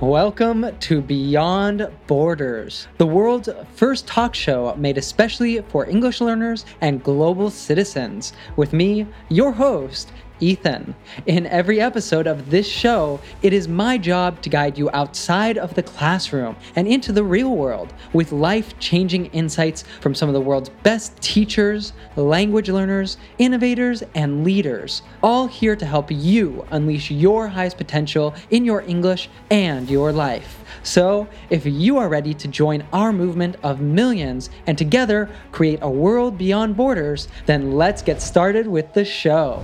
Welcome to Beyond Borders, the world's first talk show made especially for English learners and global citizens. With me, your host, Ethan. In every episode of this show, it is my job to guide you outside of the classroom and into the real world with life changing insights from some of the world's best teachers, language learners, innovators, and leaders, all here to help you unleash your highest potential in your English and your life. So, if you are ready to join our movement of millions and together create a world beyond borders, then let's get started with the show.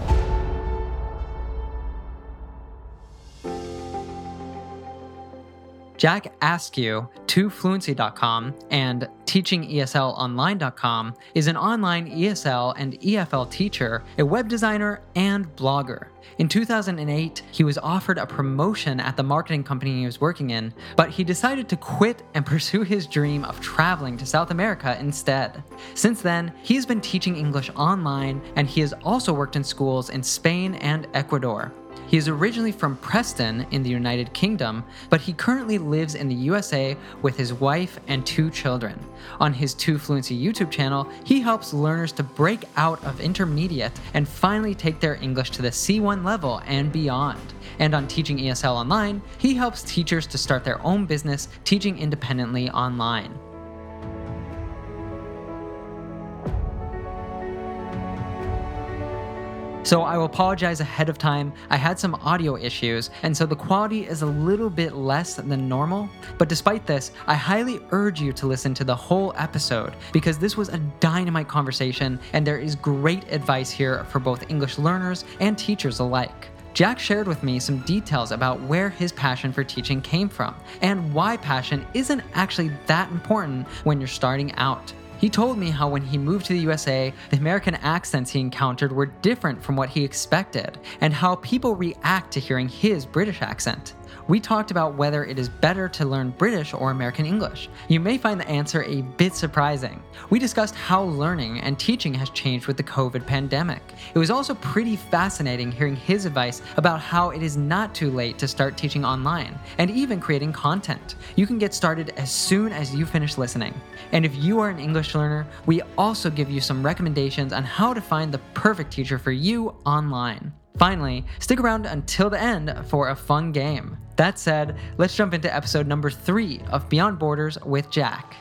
Jack Askew, tofluency.com and teachingeslonline.com is an online ESL and EFL teacher, a web designer, and blogger. In 2008, he was offered a promotion at the marketing company he was working in, but he decided to quit and pursue his dream of traveling to South America instead. Since then, he has been teaching English online and he has also worked in schools in Spain and Ecuador. He is originally from Preston in the United Kingdom, but he currently lives in the USA with his wife and two children. On his To Fluency YouTube channel, he helps learners to break out of intermediate and finally take their English to the C1 level and beyond. And on Teaching ESL Online, he helps teachers to start their own business teaching independently online. So I will apologize ahead of time. I had some audio issues, and so the quality is a little bit less than normal. But despite this, I highly urge you to listen to the whole episode because this was a dynamite conversation, and there is great advice here for both English learners and teachers alike. Jack shared with me some details about where his passion for teaching came from and why passion isn't actually that important when you're starting out. He told me how when he moved to the USA, the American accents he encountered were different from what he expected, and how people react to hearing his British accent we talked about whether it is better to learn British or American English. You may find the answer a bit surprising. We discussed how learning and teaching has changed with the COVID pandemic. It was also pretty fascinating hearing his advice about how it is not too late to start teaching online and even creating content. You can get started as soon as you finish listening. And if you are an English learner, we also give you some recommendations on how to find the perfect teacher for you online. Finally, stick around until the end for a fun game. That said, let's jump into episode number three of Beyond Borders with Jack.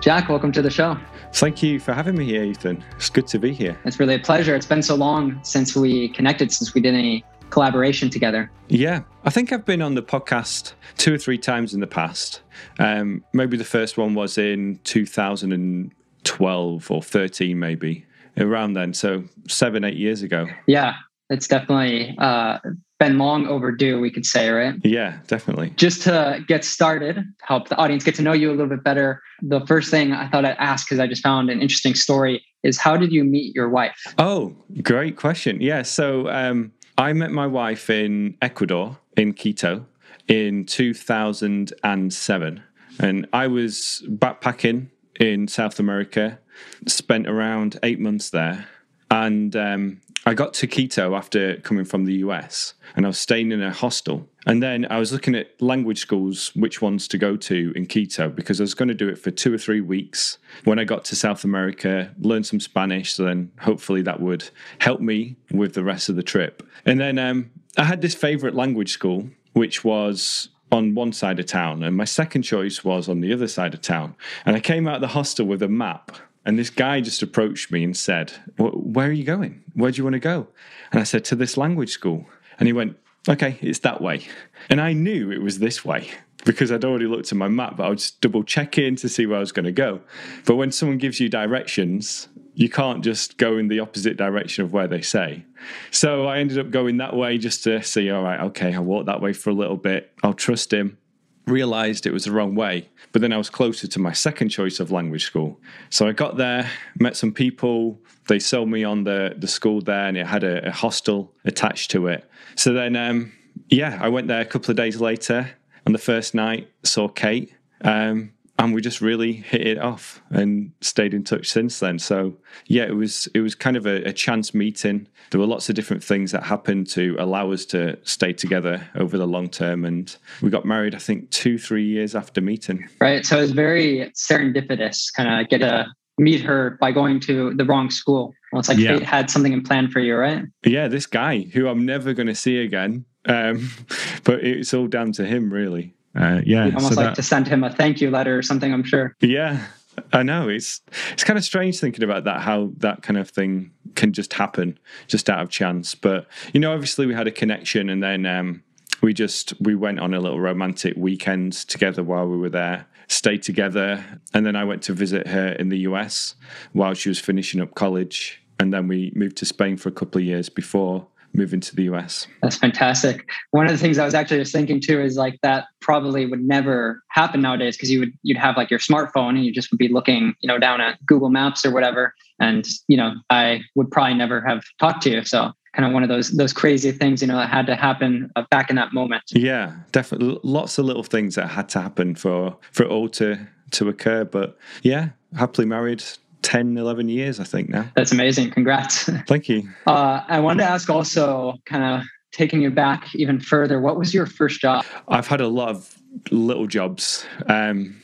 Jack, welcome to the show. Thank you for having me here, Ethan. It's good to be here. It's really a pleasure. It's been so long since we connected, since we did any collaboration together. Yeah, I think I've been on the podcast two or three times in the past. Um, maybe the first one was in 2000. And 12 or 13 maybe around then. So seven eight years ago. Yeah it's definitely uh, been long overdue we could say right? Yeah definitely. Just to get started help the audience get to know you a little bit better the first thing i thought i'd ask because i just found an interesting story is how did you meet your wife? Oh great question. Yeah so um, i met my wife in ecuador in quito in 2007 and i was backpacking in South America, spent around eight months there. And um, I got to Quito after coming from the US and I was staying in a hostel. And then I was looking at language schools, which ones to go to in Quito, because I was going to do it for two or three weeks. When I got to South America, learn some Spanish, so then hopefully that would help me with the rest of the trip. And then um, I had this favorite language school, which was on one side of town, and my second choice was on the other side of town. And I came out of the hostel with a map, and this guy just approached me and said, Where are you going? Where do you want to go? And I said, To this language school. And he went, Okay, it's that way. And I knew it was this way because I'd already looked at my map, but I just double check in to see where I was going to go. But when someone gives you directions, you can't just go in the opposite direction of where they say. So I ended up going that way just to see, all right, okay, I'll walk that way for a little bit. I'll trust him. Realized it was the wrong way, but then I was closer to my second choice of language school. So I got there, met some people. They sold me on the, the school there, and it had a, a hostel attached to it. So then, um, yeah, I went there a couple of days later. On the first night, saw Kate. Um, and we just really hit it off and stayed in touch since then. So yeah, it was it was kind of a, a, chance meeting. There were lots of different things that happened to allow us to stay together over the long term, and we got married. I think two three years after meeting. Right. So it was very serendipitous. Kind of get a meet her by going to the wrong school. Well, it's like yeah. fate had something in plan for you, right? Yeah, this guy who I'm never going to see again. Um, but it's all down to him, really uh, yeah, You'd almost so like that, to send him a thank you letter or something. I'm sure. Yeah, I know it's it's kind of strange thinking about that how that kind of thing can just happen just out of chance. But you know, obviously we had a connection, and then um, we just we went on a little romantic weekend together while we were there. Stayed together, and then I went to visit her in the US while she was finishing up college, and then we moved to Spain for a couple of years before moving to the US. That's fantastic. One of the things I was actually just thinking too is like that probably would never happen nowadays because you would you'd have like your smartphone and you just would be looking, you know, down at Google Maps or whatever. And, you know, I would probably never have talked to you. So kind of one of those those crazy things, you know, that had to happen uh, back in that moment. Yeah, definitely lots of little things that had to happen for for all to to occur. But yeah, happily married 10, 11 years, I think now. That's amazing. Congrats. Thank you. Uh, I wanted to ask also, kind of taking you back even further, what was your first job? I've had a lot of little jobs. Um,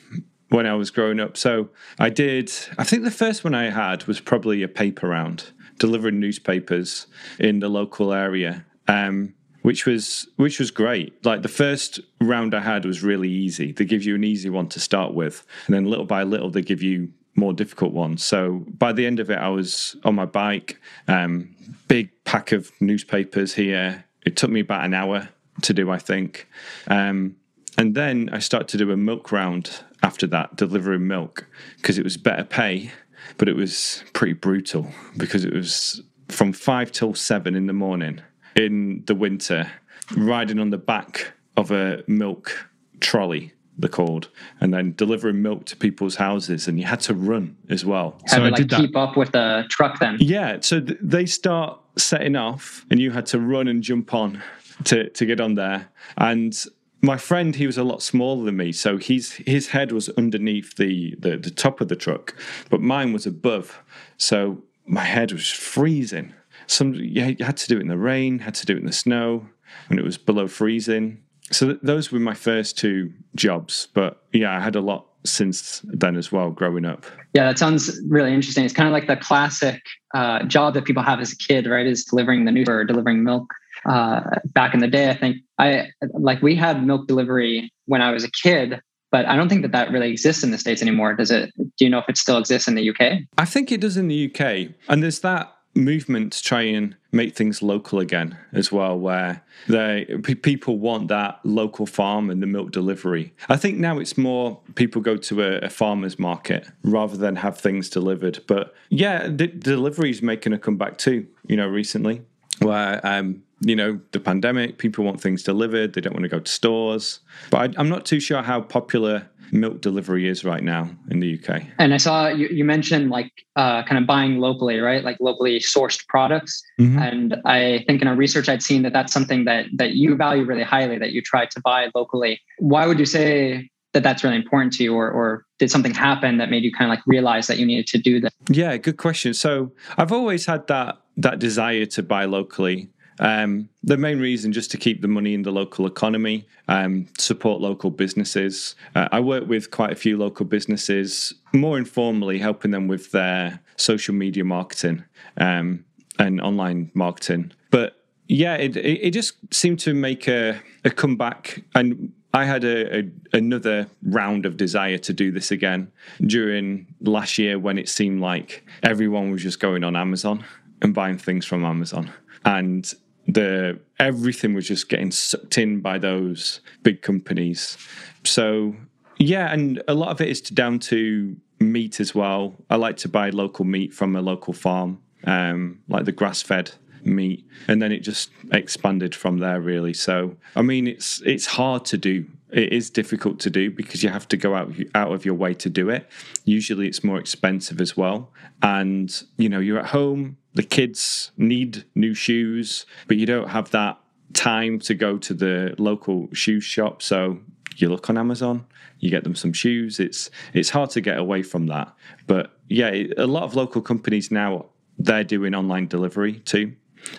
when I was growing up. So I did, I think the first one I had was probably a paper round, delivering newspapers in the local area. Um, which was which was great. Like the first round I had was really easy. They give you an easy one to start with, and then little by little they give you more difficult ones. So by the end of it, I was on my bike, um, big pack of newspapers here. It took me about an hour to do, I think. Um, and then I started to do a milk round after that, delivering milk, because it was better pay, but it was pretty brutal because it was from five till seven in the morning in the winter, riding on the back of a milk trolley they're called, and then delivering milk to people's houses, and you had to run as well. Had so to, I like, did that. keep up with the truck then. Yeah, so th- they start setting off, and you had to run and jump on to to get on there. And my friend, he was a lot smaller than me, so his his head was underneath the, the the top of the truck, but mine was above. So my head was freezing. Some you had to do it in the rain, had to do it in the snow when it was below freezing so th- those were my first two jobs but yeah i had a lot since then as well growing up. Yeah that sounds really interesting. It's kind of like the classic uh, job that people have as a kid right is delivering the news or delivering milk. Uh, back in the day i think i like we had milk delivery when i was a kid but i don't think that that really exists in the states anymore. Does it do you know if it still exists in the uk i think it does in the uk and there's that movement to try and make things local again as well, where they people want that local farm and the milk delivery. I think now it's more people go to a, a farmer's market rather than have things delivered. But yeah, the delivery is making a comeback too. You know, recently where um, you know the pandemic, people want things delivered. They don't want to go to stores. But I, I'm not too sure how popular milk delivery is right now in the UK. And I saw you, you mentioned like uh, kind of buying locally, right? Like locally sourced products. Mm-hmm. And I think in our research, I'd seen that that's something that that you value really highly. That you try to buy locally. Why would you say that that's really important to you, or or did something happen that made you kind of like realize that you needed to do that? Yeah, good question. So I've always had that that desire to buy locally um, the main reason just to keep the money in the local economy, um, support local businesses. Uh, I work with quite a few local businesses, more informally, helping them with their social media marketing um, and online marketing. But yeah, it, it, just seemed to make a, a comeback and I had a, a, another round of desire to do this again during last year when it seemed like everyone was just going on Amazon and buying things from Amazon. And the everything was just getting sucked in by those big companies. So yeah, and a lot of it is down to meat as well. I like to buy local meat from a local farm, um, like the grass fed meat, and then it just expanded from there really. So I mean, it's it's hard to do. It is difficult to do because you have to go out out of your way to do it. Usually, it's more expensive as well, and you know you're at home the kids need new shoes, but you don't have that time to go to the local shoe shop. So you look on Amazon, you get them some shoes. It's it's hard to get away from that. But yeah, a lot of local companies now they're doing online delivery too.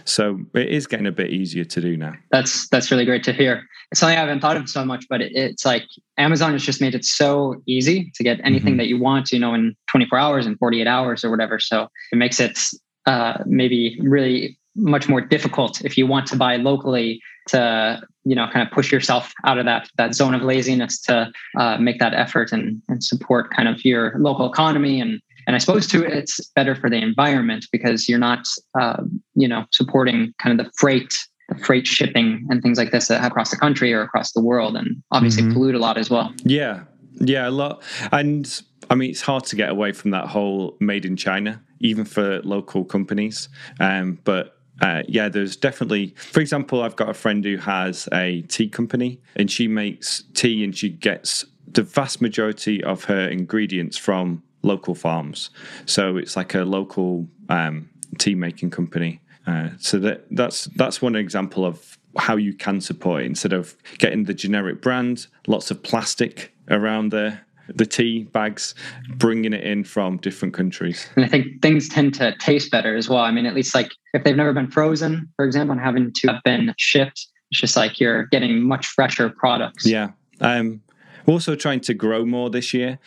So it is getting a bit easier to do now. That's that's really great to hear. It's something I haven't thought of so much, but it, it's like Amazon has just made it so easy to get anything mm-hmm. that you want, you know, in 24 hours and 48 hours or whatever. So it makes it uh, maybe really much more difficult if you want to buy locally to you know kind of push yourself out of that that zone of laziness to uh, make that effort and, and support kind of your local economy and and I suppose too it's better for the environment because you're not uh, you know supporting kind of the freight the freight shipping and things like this across the country or across the world and obviously mm-hmm. pollute a lot as well. Yeah, yeah, a lot and. I mean, it's hard to get away from that whole made in China, even for local companies. Um, but uh, yeah, there's definitely, for example, I've got a friend who has a tea company and she makes tea and she gets the vast majority of her ingredients from local farms. So it's like a local um, tea making company. Uh, so that that's that's one example of how you can support instead of getting the generic brand, lots of plastic around there the tea bags, bringing it in from different countries. And I think things tend to taste better as well. I mean, at least like if they've never been frozen, for example, and having to have been shipped, it's just like you're getting much fresher products. Yeah. Um, also trying to grow more this year.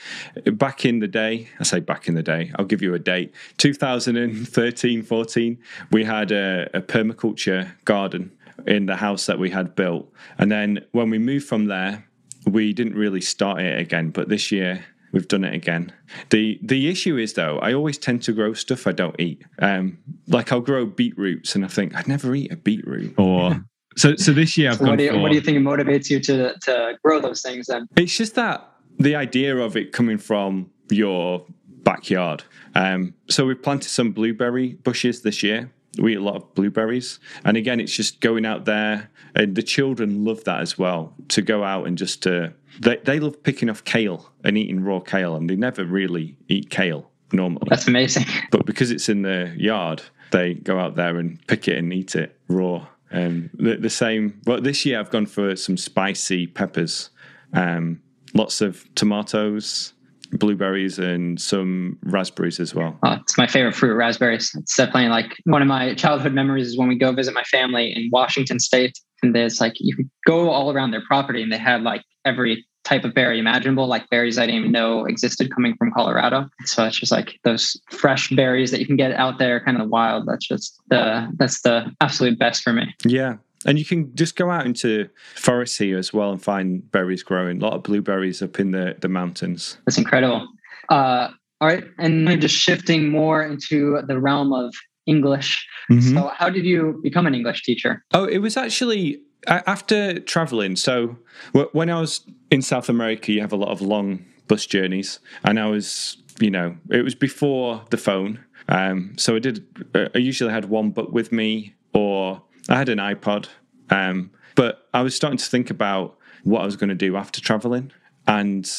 Back in the day, I say back in the day, I'll give you a date 2013 14, we had a, a permaculture garden in the house that we had built. And then when we moved from there, we didn't really start it again, but this year we've done it again. The the issue is though, I always tend to grow stuff I don't eat. Um, like I'll grow beetroots, and I think I'd never eat a beetroot. Or so so this year I've so gone. What do, you, for, what do you think motivates you to to grow those things? Then it's just that the idea of it coming from your backyard. Um, so we've planted some blueberry bushes this year we eat a lot of blueberries. And again it's just going out there. And the children love that as well to go out and just to they, they love picking off kale and eating raw kale and they never really eat kale normally. That's amazing. But because it's in the yard they go out there and pick it and eat it raw. And the, the same but this year i've gone for some spicy peppers. Um, lots of tomatoes blueberries and some raspberries as well. Oh, it's my favorite fruit, raspberries. It's definitely like one of my childhood memories is when we go visit my family in Washington State. And there's like, you go all around their property and they had like every type of berry imaginable, like berries I didn't even know existed coming from Colorado. So it's just like those fresh berries that you can get out there, kind of wild. That's just the that's the absolute best for me. Yeah, and you can just go out into forests here as well and find berries growing. A lot of blueberries up in the, the mountains. That's incredible. Uh, all right. And just shifting more into the realm of English. Mm-hmm. So, how did you become an English teacher? Oh, it was actually after traveling. So, when I was in South America, you have a lot of long bus journeys. And I was, you know, it was before the phone. Um, so I did, uh, I usually had one book with me or I had an iPod, um, but I was starting to think about what I was going to do after traveling. And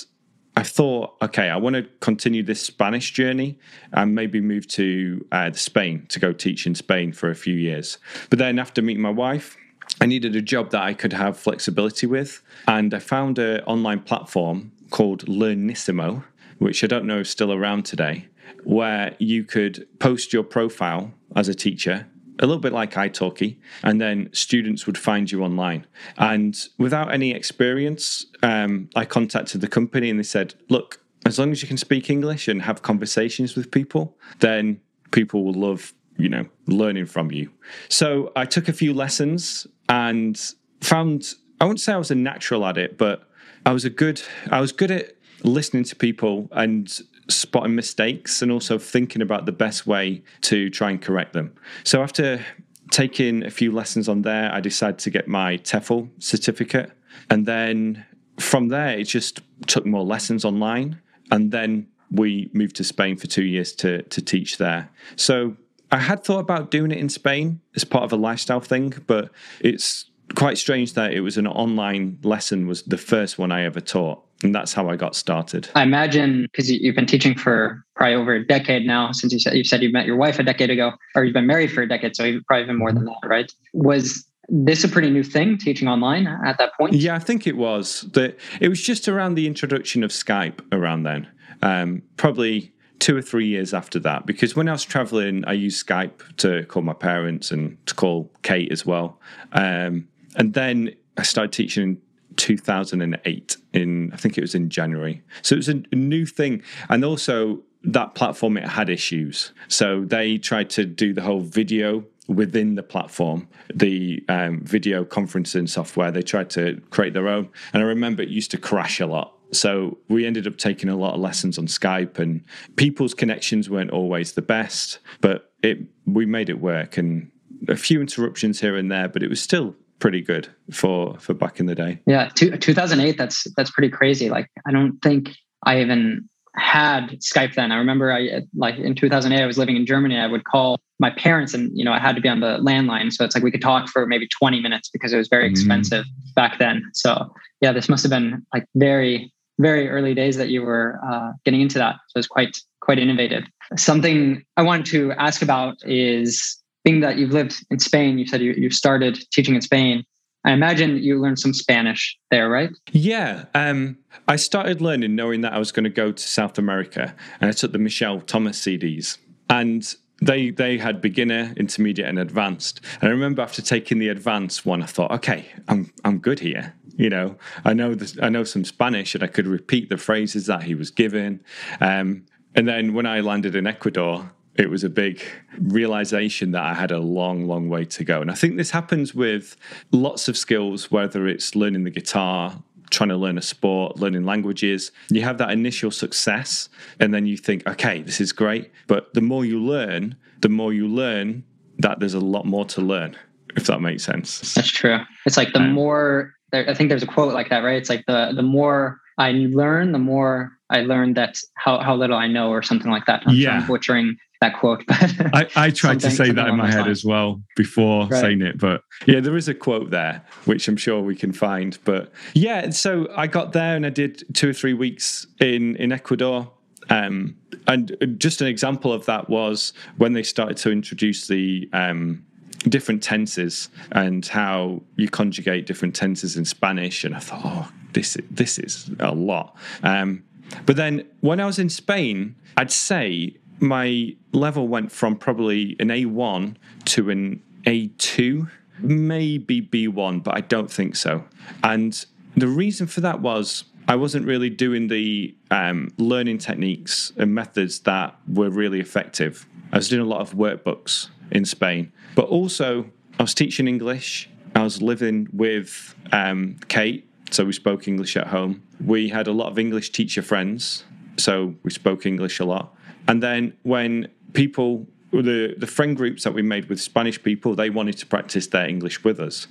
I thought, okay, I want to continue this Spanish journey and maybe move to uh, Spain to go teach in Spain for a few years. But then after meeting my wife, I needed a job that I could have flexibility with. And I found an online platform called Learnissimo, which I don't know is still around today, where you could post your profile as a teacher a little bit like italki and then students would find you online. And without any experience um, i contacted the company and they said look as long as you can speak english and have conversations with people then people will love you know learning from you. So i took a few lessons and found i wouldn't say i was a natural at it but i was a good i was good at listening to people and spotting mistakes and also thinking about the best way to try and correct them. So after taking a few lessons on there, I decided to get my TEFL certificate. And then from there, it just took more lessons online. And then we moved to Spain for two years to, to teach there. So I had thought about doing it in Spain as part of a lifestyle thing, but it's quite strange that it was an online lesson was the first one I ever taught and that's how I got started. I imagine because you've been teaching for probably over a decade now, since you said you said you met your wife a decade ago, or you've been married for a decade, so you've probably been more than that, right? Was this a pretty new thing teaching online at that point? Yeah, I think it was. That it was just around the introduction of Skype around then. Um, probably two or three years after that, because when I was traveling, I used Skype to call my parents and to call Kate as well. Um, and then I started teaching in 2008 in I think it was in January. So it was a, new thing, and also that platform it had issues. So they tried to do the whole video within the platform, the um, video conferencing software. They tried to create their own, and I remember it used to crash a lot. So we ended up taking a lot of lessons on Skype, and people's connections weren't always the best, but it we made it work, and a few interruptions here and there, but it was still pretty good for for back in the day. Yeah, two, 2008. That's that's pretty crazy. Like I don't think I even had Skype then. I remember I like in 2008 I was living in Germany. I would call my parents and you know I had to be on the landline so it's like we could talk for maybe 20 minutes because it was very mm-hmm. expensive mm. back then. So yeah, this must have been like very very early days that you were uh, getting into that. So it's quite quite innovative. Something I wanted to ask about is being that you've lived in Spain. You said you, you started teaching in Spain. I imagine you learned some Spanish there, right? Yeah. Um, I started learning knowing that I was going to go to South America, and I took the Michel Thomas CDs. And they they had beginner, intermediate, and advanced. And I remember after taking the advanced one, I thought, okay, I'm I'm good here. You know, I know I know some Spanish, and I could repeat the phrases that he was giving. Um, and then when I landed in Ecuador, it was a big realization that I had a long, long way to go. And I think this happens with lots of skills, whether it's learning the guitar, trying to learn a sport, learning languages. You have that initial success, and then you think, okay, this is great. But the more you learn, the more you learn that there's a lot more to learn, if that makes sense. That's true. It's like the um, more, I think there's a quote like that, right? It's like the, the more I learn, the more I learn that how, how little I know, or something like that. I'm, yeah. I'm butchering that quote. I, I tried to say that in my head as well before right. saying it, but yeah, there is a quote there which I'm sure we can find. But yeah, so I got there and I did two or three weeks in in Ecuador. Um, and just an example of that was when they started to introduce the um, different tenses and how you conjugate different tenses in Spanish. And I thought, oh, this this is a lot. Um, but then when I was in Spain, I'd say my level went from probably an A1 to an A2, maybe B1, but I don't think so. And the reason for that was I wasn't really doing the um, learning techniques and methods that were really effective. I was doing a lot of workbooks in Spain, but also I was teaching English. I was living with um, Kate, so we spoke English at home. We had a lot of English teacher friends, so we spoke English a lot. And then when people the the friend groups that we made with Spanish people, they wanted to practice their English with us.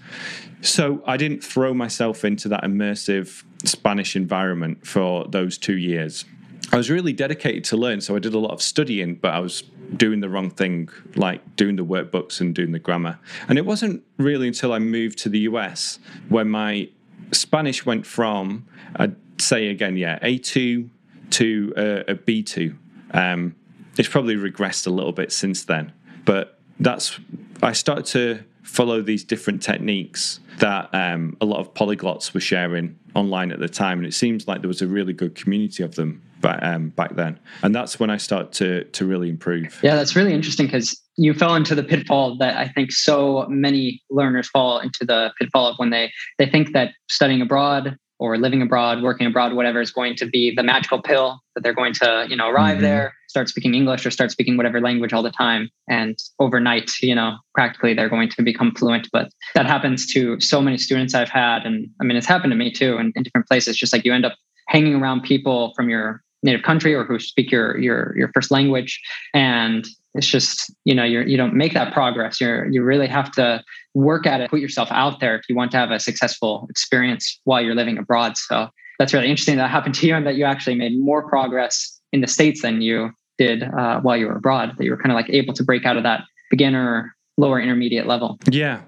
So I didn't throw myself into that immersive Spanish environment for those two years. I was really dedicated to learn, so I did a lot of studying, but I was doing the wrong thing, like doing the workbooks and doing the grammar. And it wasn't really until I moved to the US when my Spanish went from, I'd say again, yeah, A2 to uh, a, a B2 um, it's probably regressed a little bit since then, but that's I started to follow these different techniques that um, a lot of polyglots were sharing online at the time, and it seems like there was a really good community of them back, um, back then. And that's when I started to to really improve. Yeah, that's really interesting because you fell into the pitfall that I think so many learners fall into the pitfall of when they they think that studying abroad or living abroad, working abroad, whatever is going to be the magical pill that they're going to, you know, arrive mm-hmm. there, start speaking English or start speaking whatever language all the time. And overnight, you know, practically they're going to become fluent. But that happens to so many students I've had. And I mean, it's happened to me too in, in different places. Just like you end up hanging around people from your native country or who speak your your your first language and it's just you know you're you don't make that progress you're you really have to work at it put yourself out there if you want to have a successful experience while you're living abroad so that's really interesting that happened to you and that you actually made more progress in the states than you did uh, while you were abroad that you were kind of like able to break out of that beginner lower intermediate level yeah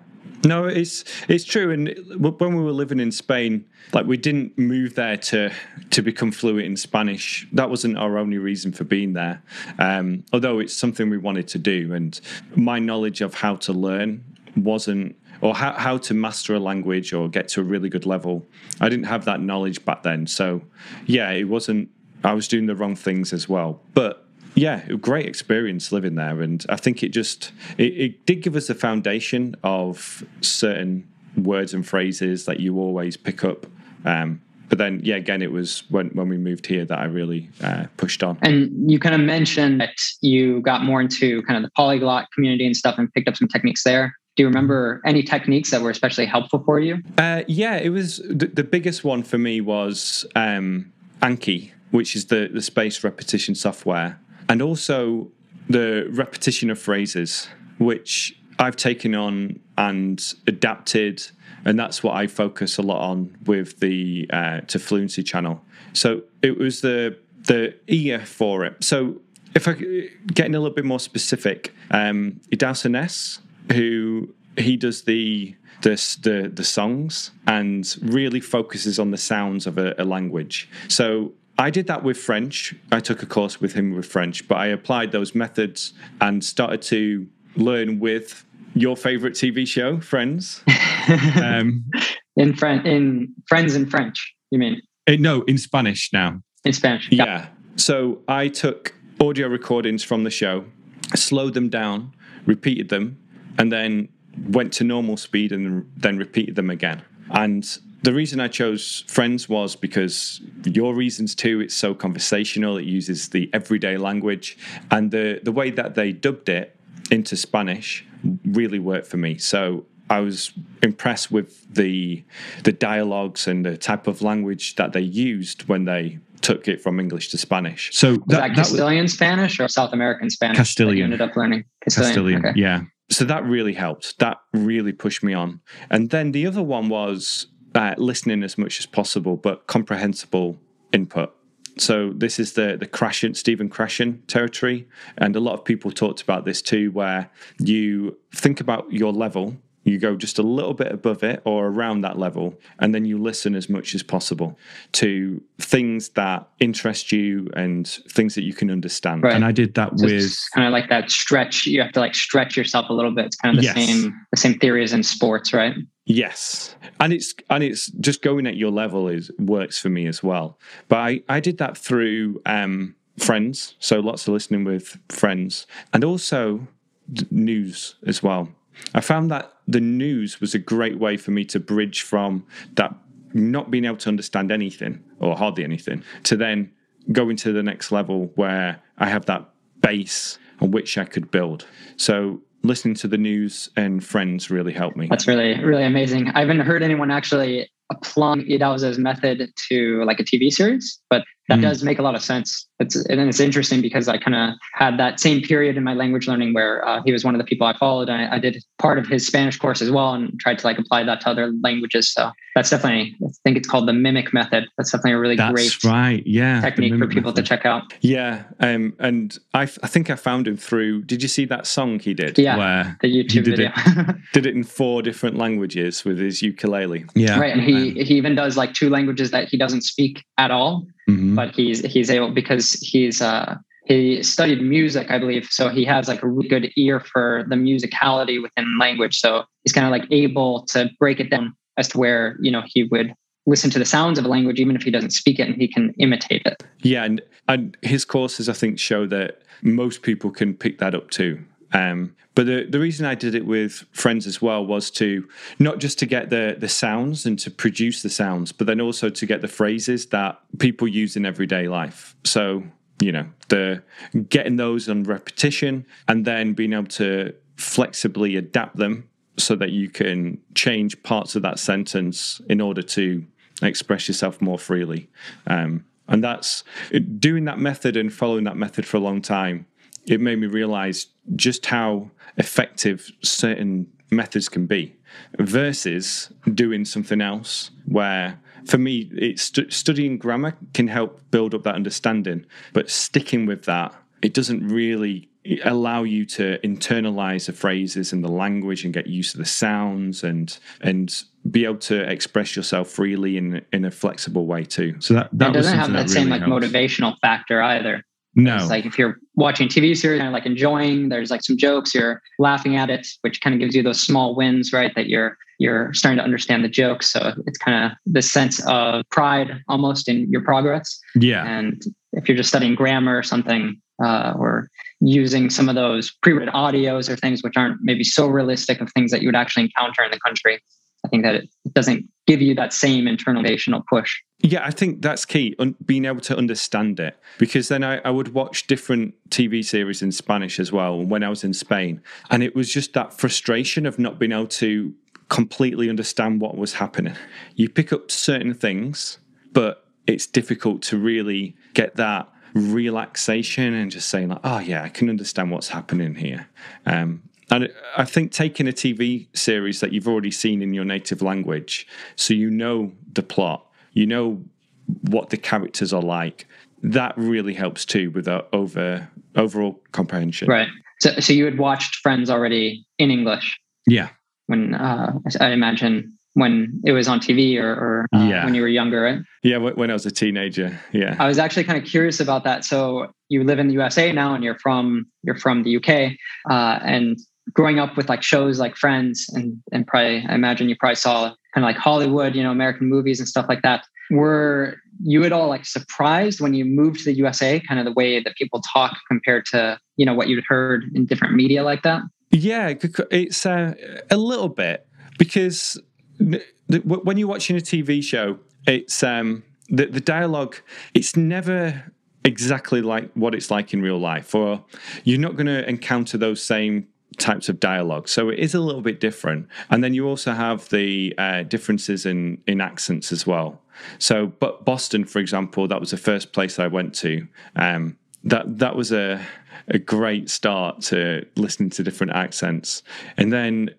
no, it's it's true. And when we were living in Spain, like we didn't move there to to become fluent in Spanish. That wasn't our only reason for being there. Um, although it's something we wanted to do, and my knowledge of how to learn wasn't or how, how to master a language or get to a really good level. I didn't have that knowledge back then. So, yeah, it wasn't, I was doing the wrong things as well. But yeah, great experience living there. And I think it just, it, it did give us a foundation of certain words and phrases that you always pick up. Um, but then yeah again it was when, when we moved here that i really uh, pushed on and you kind of mentioned that you got more into kind of the polyglot community and stuff and picked up some techniques there do you remember any techniques that were especially helpful for you uh, yeah it was the, the, biggest one for me was um, anki which is the, the space repetition software and also the repetition of phrases which i've taken on and adapted and that's what I focus a lot on with the uh, to fluency channel. So it was the the ear for it. So if I getting a little bit more specific, um, Idahosa Ness, who he does the the, the the songs and really focuses on the sounds of a, a language. So I did that with French. I took a course with him with French, but I applied those methods and started to learn with your favorite TV show, Friends. um, in French, in Friends in French, you mean? Uh, no, in Spanish now. In Spanish. Yeah. yeah. So I took audio recordings from the show, slowed them down, repeated them, and then went to normal speed and then repeated them again. And the reason I chose Friends was because your reasons too. It's so conversational. It uses the everyday language, and the the way that they dubbed it into Spanish really worked for me. So I was impressed with the the dialogues and the type of language that they used when they took it from English to Spanish. So that, that Castilian was, Spanish or South American Spanish? Castilian. You ended up learning Castilian. Castilian okay. Yeah. So that really helped. That really pushed me on. And then the other one was uh, listening as much as possible, but comprehensible input. So this is the the Krashen, Stephen Krashen territory, and a lot of people talked about this too, where you think about your level you go just a little bit above it or around that level, and then you listen as much as possible to things that interest you and things that you can understand. Right. And I did that so with kind of like that stretch. You have to like stretch yourself a little bit. It's kind of the yes. same the same theory as in sports, right? Yes, and it's and it's just going at your level is works for me as well. But I I did that through um, friends, so lots of listening with friends, and also news as well. I found that the news was a great way for me to bridge from that not being able to understand anything or hardly anything to then going to the next level where I have that base on which I could build. So listening to the news and friends really helped me. That's really, really amazing. I haven't heard anyone actually apply Idahosa's method to like a TV series, but that mm. does make a lot of sense. It's and it's interesting because I kind of had that same period in my language learning where uh, he was one of the people I followed. And I, I, did part of his Spanish course as well and tried to like apply that to other languages. So that's definitely I think it's called the mimic method. That's definitely a really that's great right. Yeah, technique for people method. to check out. Yeah, um, and I, I think I found him through. Did you see that song he did? Yeah, where the YouTube did video. It, did it in four different languages with his ukulele. Yeah, right. And he um, he even does like two languages that he doesn't speak at all mm-hmm. but he's he's able because he's uh he studied music, I believe. So he has like a really good ear for the musicality within language. So he's kind of like able to break it down as to where, you know, he would listen to the sounds of a language, even if he doesn't speak it and he can imitate it. Yeah. And, and his courses, I think, show that most people can pick that up too. Um, but the, the reason I did it with friends as well was to not just to get the the sounds and to produce the sounds, but then also to get the phrases that people use in everyday life. So you know the getting those on repetition and then being able to flexibly adapt them so that you can change parts of that sentence in order to express yourself more freely. Um, and that's doing that method and following that method for a long time it made me realize just how effective certain methods can be versus doing something else where for me it's st- studying grammar can help build up that understanding but sticking with that it doesn't really allow you to internalize the phrases and the language and get used to the sounds and and be able to express yourself freely in in a flexible way too so that, that it doesn't have that, that really same like helps. motivational factor either No. It's like if you're watching a TV series and like enjoying, there's like some jokes, you're laughing at it, which kind of gives you those small wins, right? That you're you're starting to understand the jokes. So it's kind of this sense of pride almost in your progress. Yeah. And if you're just studying grammar or something, uh, or using some of those pre-read audios or things which aren't maybe so realistic of things that you would actually encounter in the country, I think that it doesn't give you that same internal national push. Yeah, I think that's key, un- being able to understand it. Because then I, I, would watch different TV series in Spanish as well when I was in Spain. And it was just that frustration of not being able to completely understand what was happening. You pick up certain things, but it's difficult to really get that relaxation and just saying, like, oh, yeah, I can understand what's happening here. Um, and I think taking a TV series that you've already seen in your native language, so you know the plot, you know what the characters are like, that really helps too with the over overall comprehension. Right. So, so you had watched Friends already in English. Yeah. When uh, I imagine when it was on TV or, or uh, yeah. when you were younger, right? Yeah, when I was a teenager. Yeah. I was actually kind of curious about that. So you live in the USA now, and you're from you're from the UK, uh, and growing up with like shows like Friends and and probably I imagine you probably saw kind of like Hollywood, you know, American movies and stuff like that. Were you at all like surprised when you moved to the USA, kind of the way that people talk compared to you know what you'd heard in different media like that? Yeah, it's uh, a little bit because when you're watching a TV show, it's um, the the dialogue. It's never exactly like what it's like in real life, or you're not going to encounter those same types of dialogue. So it is a little bit different. And then you also have the uh, differences in in accents as well. So, but Boston, for example, that was the first place I went to. Um, that that was a a great start to listening to different accents. And then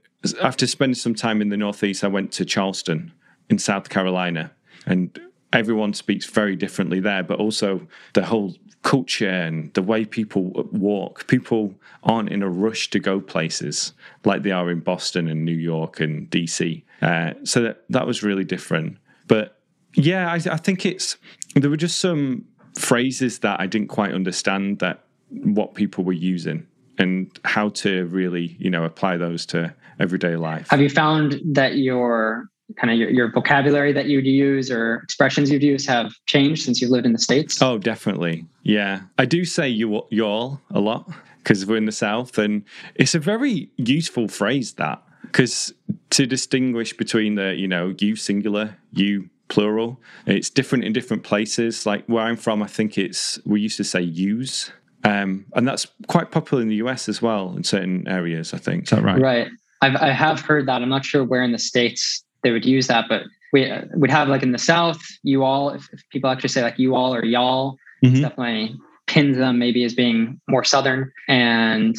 after spending some time in the Northeast, I went to Charleston in South Carolina, and everyone speaks very differently there, but also the whole culture and the way people walk. People aren't in a rush to go places like they are in Boston and New York and DC. Uh, so that that was really different. But yeah, I, I think it's there were just some phrases that I didn't quite understand that what people were using and how to really you know apply those to everyday life. Have you found that your kind of your, your vocabulary that you'd youse or expressions you'd use have changed since you've lived in the states? Oh, definitely. Yeah, I do say you y'all a lot because we're in the south, and it's a very useful phrase that because to distinguish between the you know you singular, you plural, it's different in different places. Like where I'm from, I think it's we used to say use. Um, and that's quite popular in the US as well in certain areas. I think. Is that right? Right. I've, I have heard that. I'm not sure where in the states they would use that, but we uh, would have like in the South, you all, if, if people actually say like you all or y'all, mm-hmm. definitely pins them maybe as being more Southern. And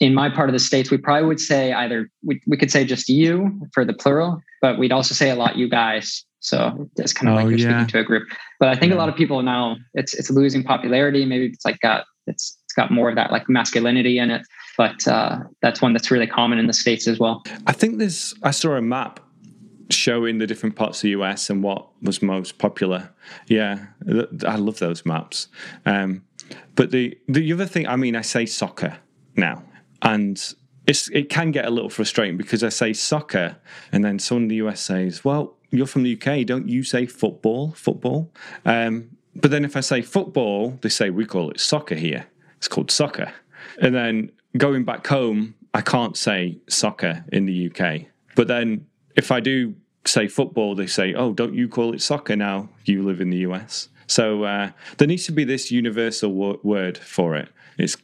in my part of the States, we probably would say either, we, we could say just you for the plural, but we'd also say a lot you guys. So it's kind of oh, like you're yeah. speaking to a group. But I think yeah. a lot of people now it's it's losing popularity. Maybe it's like got it's it's got more of that like masculinity in it. But uh, that's one that's really common in the states as well. I think there's I saw a map showing the different parts of the US and what was most popular. Yeah, I love those maps. Um, but the the other thing, I mean, I say soccer now, and it can get a little frustrating because I say soccer, and then someone in the US says, "Well, you're from the UK, don't you say football? Football?" Um, but then if I say football, they say we call it soccer here. It's called soccer, and then going back home, I can't say soccer in the UK. But then if I do say football, they say, "Oh, don't you call it soccer now? You live in the US." So uh, there needs to be this universal wo- word for it. It's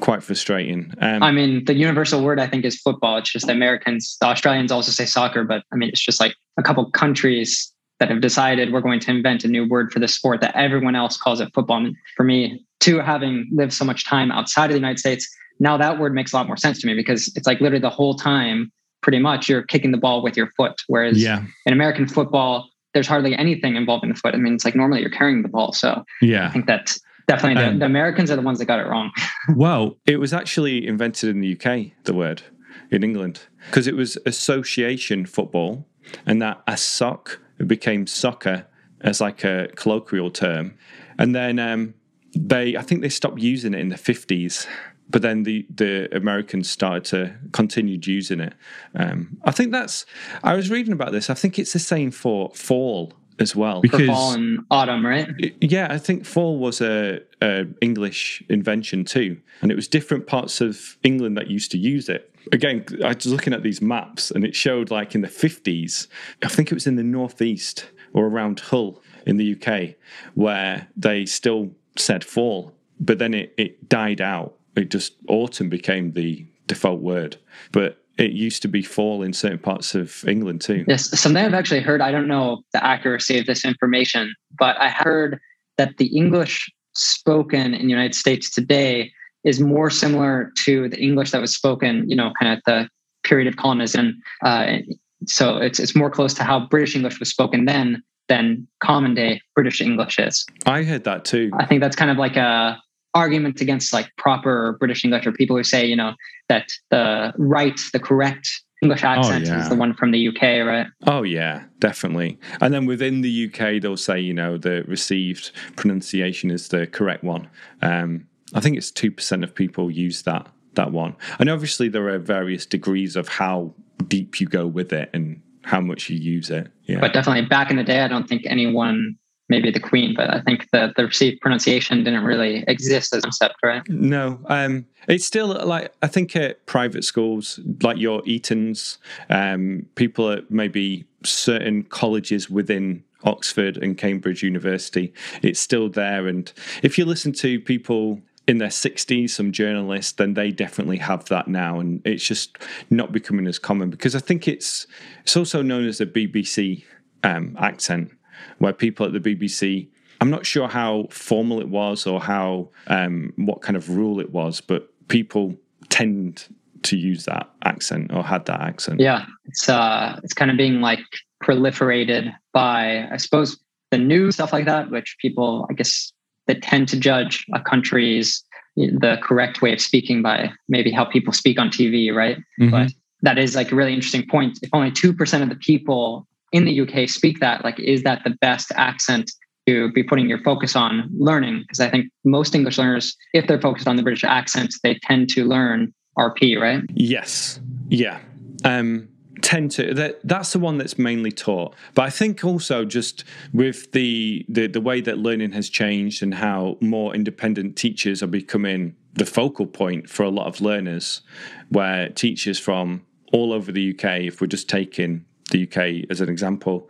quite frustrating. Um, I mean, the universal word I think is football. It's just Americans, the Australians also say soccer, but I mean, it's just like a couple countries that have decided we're going to invent a new word for the sport that everyone else calls it football. And for me, too, having lived so much time outside of the United States, now that word makes a lot more sense to me because it's like literally the whole time pretty much you're kicking the ball with your foot. Whereas yeah. in American football, there's hardly anything involving the foot. I mean, it's like normally you're carrying the ball. So yeah, I think that definitely um, the, the, Americans are the ones that got it wrong. well, it was actually invented in the UK, the word in England, because it was association football, and that a sock became soccer as like a colloquial term, and then um, they I think they stopped using it in the fifties but then the the Americans started to continued using it. Um, I think that's. I was reading about this. I think it's the same for fall as well. Because, for fall and autumn, right? Yeah, I think fall was a, a, English invention too, and it was different parts of England that used to use it. Again, I was looking at these maps, and it showed like in the fifties. I think it was in the northeast or around Hull in the UK, where they still said fall, but then it, it died out it just autumn became the default word. But it used to be fall in certain parts of England too. Yes, something I've actually heard. I don't know the accuracy of this information, but I heard that the English spoken in the United States today is more similar to the English that was spoken, you know, kind of the period of colonization. Uh, so it's it's more close to how British English was spoken then than common day British English is. I heard that too. I think that's kind of like a argument against like proper British English or people who say, you know, that the right, the correct English oh, accent oh, yeah. is the one from the UK, right? Oh yeah, definitely. And then within the UK, they'll say, you know, the received pronunciation is the correct one. Um, I think it's two percent of people use that that one. And obviously, there are various degrees of how deep you go with it and how much you use it. Yeah. But definitely, back in the day, I don't think anyone maybe the queen, but I think the the received pronunciation didn't really exist as a concept, right? No, um, it's still like I think at private schools, like your Etons, um, people at maybe certain colleges within Oxford and Cambridge University, it's still there. And if you listen to people in their 60s, some journalists, then they definitely have that now, and it's just not becoming as common because I think it's it's also known as a BBC um, accent where people at the BBC I'm not sure how formal it was or how um, what kind of rule it was, but people tend to use that accent or had that accent. Yeah, it's uh, it's kind of being like proliferated by I suppose the news stuff like that, which people I guess that tend to judge a country's the correct way of speaking by maybe how people speak on TV, right? Mm-hmm. But that is like a really interesting point. If only two percent of the people in the UK speak that, like, is that the best accent to be putting your focus on learning? Because I think most English learners, if they're focused on the British accent, they tend to learn RP, right? Yes. Yeah. Um, tend to that that's the one that's mainly taught but i think also just with the, the the way that learning has changed and how more independent teachers are becoming the focal point for a lot of learners where teachers from all over the uk if we're just taking the UK as an example.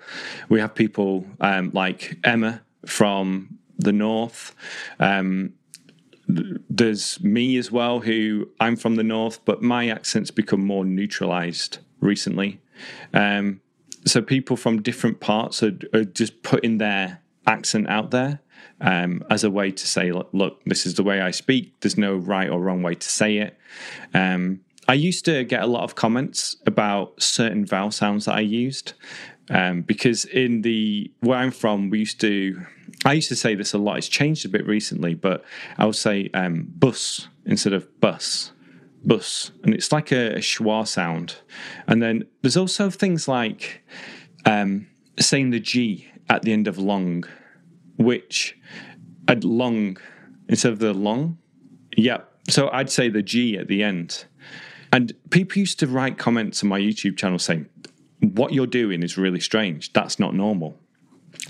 We have people um, like Emma from the north. Um, there's me as well, who I'm from the north, but my accent's become more neutralized recently. Um, so people from different parts are, are, just putting their accent out there um, as a way to say, look, look, this is the way I speak. There's no right or wrong way to say it. Um, I used to get a lot of comments about certain vowel sounds that I used um, because in the where I'm from, we used to. I used to say this a lot. It's changed a bit recently, but I would say um, bus instead of bus, bus, and it's like a, a schwa sound. And then there's also things like um, saying the G at the end of long, which I'd long instead of the long. Yep. So I'd say the G at the end. And people used to write comments on my YouTube channel saying, What you're doing is really strange. That's not normal.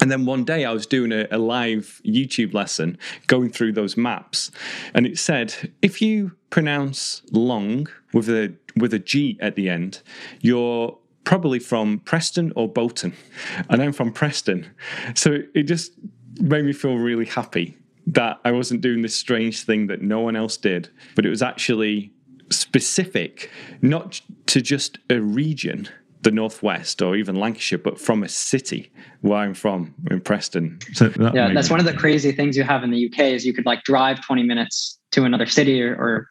And then one day I was doing a, a, live YouTube lesson going through those maps, and it said if you pronounce long with a with a G at the end, you're probably from Preston or Bolton, and I'm from Preston. So it just made me feel really happy that I wasn't doing this strange thing that no one else did, but it was actually specific, not to just a region, the Northwest or even Lancashire, but from a city where I'm from in Preston. So that yeah, that's one of the crazy things you have in the UK is you could like drive 20 minutes to another city or, or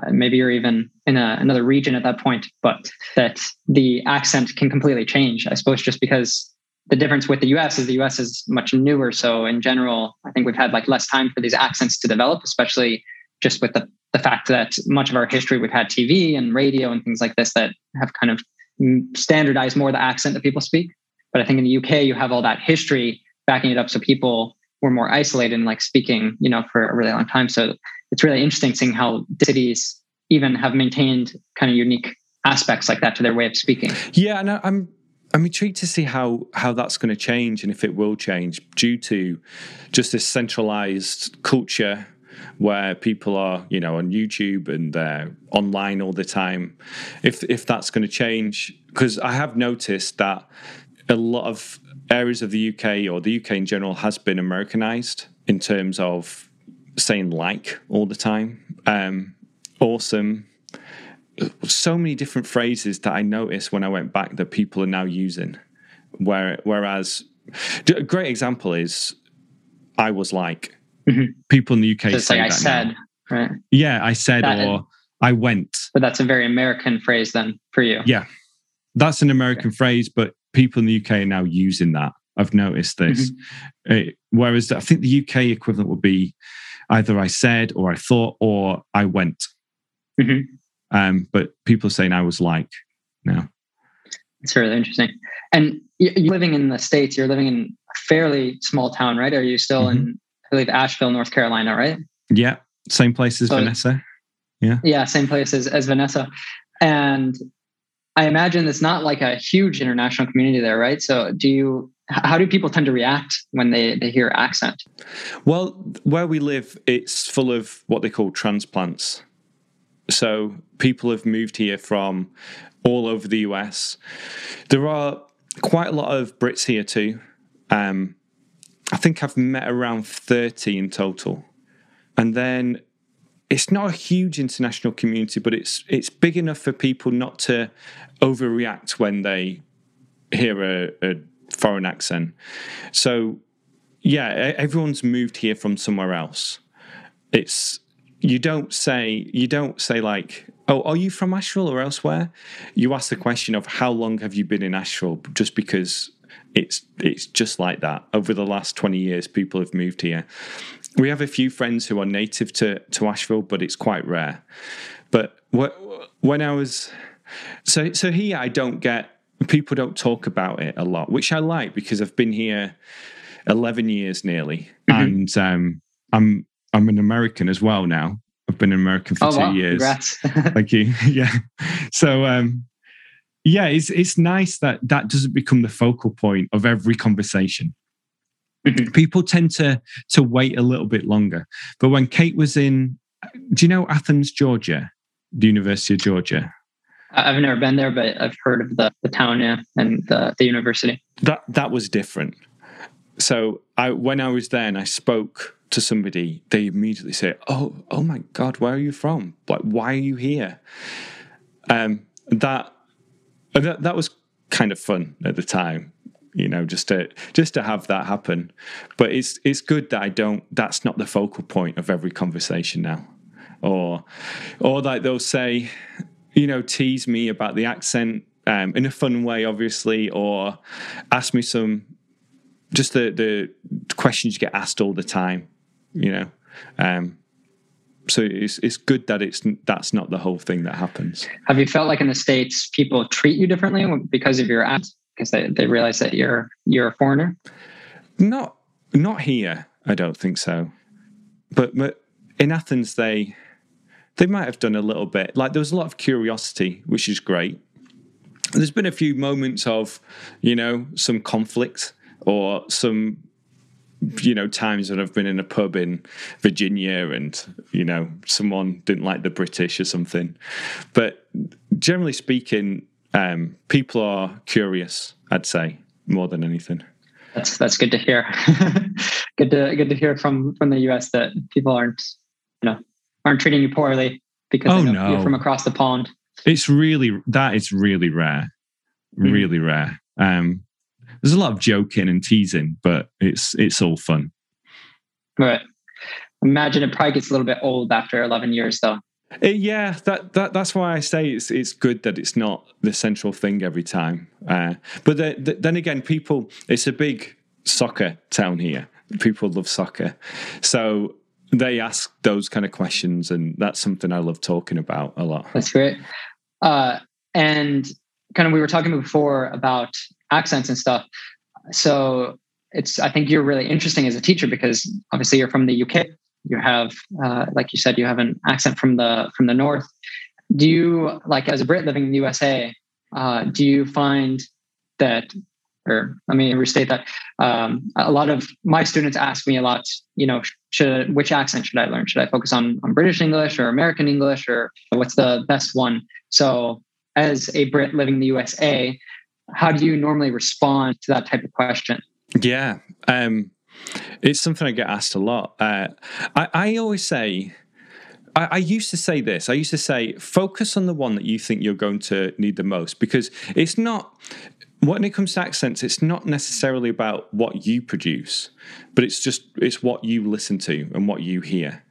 uh, maybe you're even in a, another region at that point, but that the accent can completely change. I suppose just because the difference with the US is the US is much newer. So in general, I think we've had like less time for these accents to develop, especially just with the the fact that much of our history we've had TV and radio and things like this that have kind of standardized more the accent that people speak. But I think in the UK you have all that history backing it up, so people were more isolated and like speaking, you know, for a really long time. So it's really interesting seeing how cities even have maintained kind of unique aspects like that to their way of speaking. Yeah, and I'm I'm intrigued to see how how that's going to change and if it will change due to just this centralized culture where people are, you know, on YouTube and they're online all the time. If if that's going to change, because I have noticed that a lot of areas of the UK or the UK in general has been Americanized in terms of saying like all the time. Um, awesome. So many different phrases that I noticed when I went back that people are now using. Where, whereas, a great example is I was like, mm-hmm. people in the UK say like I said, now. right? Yeah, I said that or I went. But that's a very American phrase then for you. Yeah, that's an American okay. phrase, but people in the UK are now using that. I've noticed this. Mm-hmm. Uh, whereas I think the UK equivalent would be either I said or I thought or I went. Mm-hmm. Um, but people are saying I was like now. It's really interesting. And you're living in the States, you're living in a fairly small town, right? Are you still mm-hmm. in, believe, Asheville, North Carolina, right? Yeah. Same place as so, Vanessa. Yeah. Yeah. Same place as, as Vanessa. And I imagine it's not like a huge international community there, right? So do you how do people tend to react when they, they hear accent? Well, where we live, it's full of what they call transplants. So people have moved here from all over the US. There are quite a lot of Brits here too. Um, I think I've met around 30 in total. And then it's not a huge international community, but it's it's big enough for people not to overreact when they hear a, a foreign accent. So yeah, everyone's moved here from somewhere else. It's you don't say you don't say like, oh, are you from Asheville or elsewhere? You ask the question of how long have you been in Asheville, just because it's it's just like that. Over the last twenty years, people have moved here we have a few friends who are native to to Asheville, but it's quite rare. But when I was so so here, I don't get people don't talk about it a lot, which I like because I've been here eleven years nearly, mm-hmm. and um, I'm I'm an American as well now. I've been an American for oh, two wow. years. Thank you. Yeah. So um, yeah, it's it's nice that that doesn't become the focal point of every conversation. Mm-hmm. People tend to to wait a little bit longer. But when Kate was in, do you know Athens, Georgia, the University of Georgia? I've never been there, but I've heard of the, the town, yeah, and the, the university. That that was different. So I when I was there and I spoke to somebody, they immediately say, "Oh, oh my God, where are you from? Like, why are you here?" Um, that that that was kind of fun at the time you know just to just to have that happen. But it's it's good that i don't that's not the focal point of every conversation now. Or or like they'll say you know tease me about the accent um, in a fun way obviously or ask me some just the the questions you get asked all the time you know um, so it's it's good that it's that's not the whole thing that happens. Have you felt like in the states people treat you differently because of your accent? because they, they realize that you're you're a foreigner? Not not here. I don't think so. But, but in Athens, they they might have done a little bit. Like there was a lot of curiosity, which is great. There's been a few moments of, you know, some conflict or some, you know, times when I've been in a pub in Virginia and, you know, someone didn't like the British or something. But generally speaking, um, people are curious. I'd say more than anything. That's that's good to hear. good to good to hear from from the U.S. that people aren't you know aren't treating you poorly because oh, no. you're from across the pond. It's really that is really rare, mm-hmm. really rare. Um, there's a lot of joking and teasing, but it's it's all fun. Right. Imagine it probably gets a little bit old after 11 years, though. Uh, yeah, that, that that's why I say it's it's good that it's not the central thing every time. Uh, but the, the, then again, people, it's a big soccer town here. People love soccer, so they ask those kind of questions, and that's something I love talking about a lot. That's great. Uh, and kind of, we were talking before about accents and stuff. So it's I think you're really interesting as a teacher because obviously you're from the UK. You have, uh, like you said, you have an accent from the from the north. Do you like as a Brit living in the USA? Uh, do you find that, or let me restate that. Um, a lot of my students ask me a lot. You know, should which accent should I learn? Should I focus on on British English or American English or what's the best one? So, as a Brit living in the USA, how do you normally respond to that type of question? Yeah, um, it's something I get asked a lot. Uh, I, I, always say, I, I, used to say this. I used to say, focus on the one that you think you're going to need the most, because it's not. When it comes to accents, it's not necessarily about what you produce, but it's just it's what you listen to and what you hear.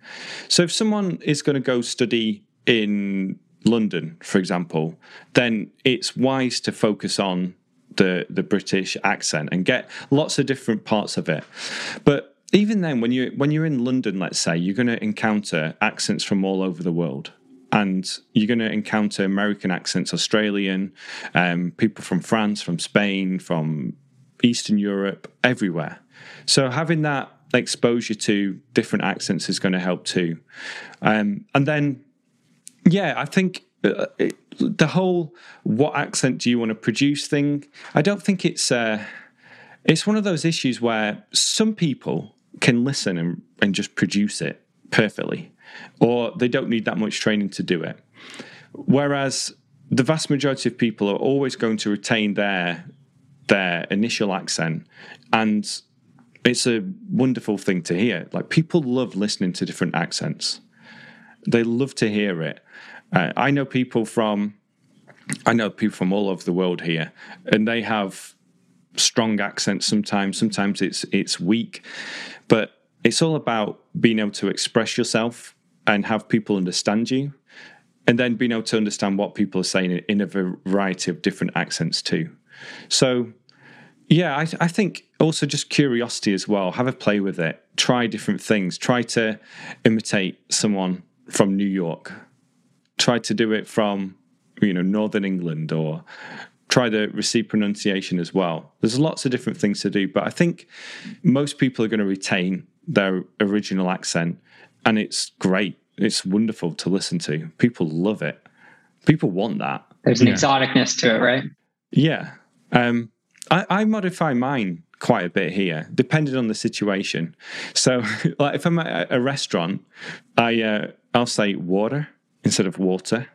So if someone is going to go study in London, for example, then it's wise to focus on the the British accent and get lots of different parts of it. But even then, when you when you're in London, let's say, you're going to encounter accents from all over the world. And you're going to encounter American accents, Australian, um, people from France, from Spain, from Eastern Europe, everywhere. So having that exposure to different accents is going to help too. Um, and then, yeah, I think uh, the whole what accent do you want to produce thing i don't think it's uh, it's one of those issues where some people can listen and, and just produce it perfectly or they don't need that much training to do it. Whereas the vast majority of people are always going to retain their their initial accent and it's a wonderful thing to hear. Like people love listening to different accents. They love to hear it uh, I know people from I know people from all over the world here, and they have strong accents sometimes. Sometimes it's it's weak, but it's all about being able to express yourself and have people understand you, and then being able to understand what people are saying in a variety of different accents too. So, yeah, I, I think also just curiosity as well. Have a play with it. Try different things. Try to imitate someone from New York try to do it from you know northern England or try to receive pronunciation as well. There's lots of different things to do, but I think most people are going to retain their original accent, and it's great. It's wonderful to listen to. People love it. People want that. There's an yeah. exoticness to it, right? Yeah. Um, I, I modify mine quite a bit here, depending on the situation. So, like if I'm at a restaurant, I uh, I'll say water instead of water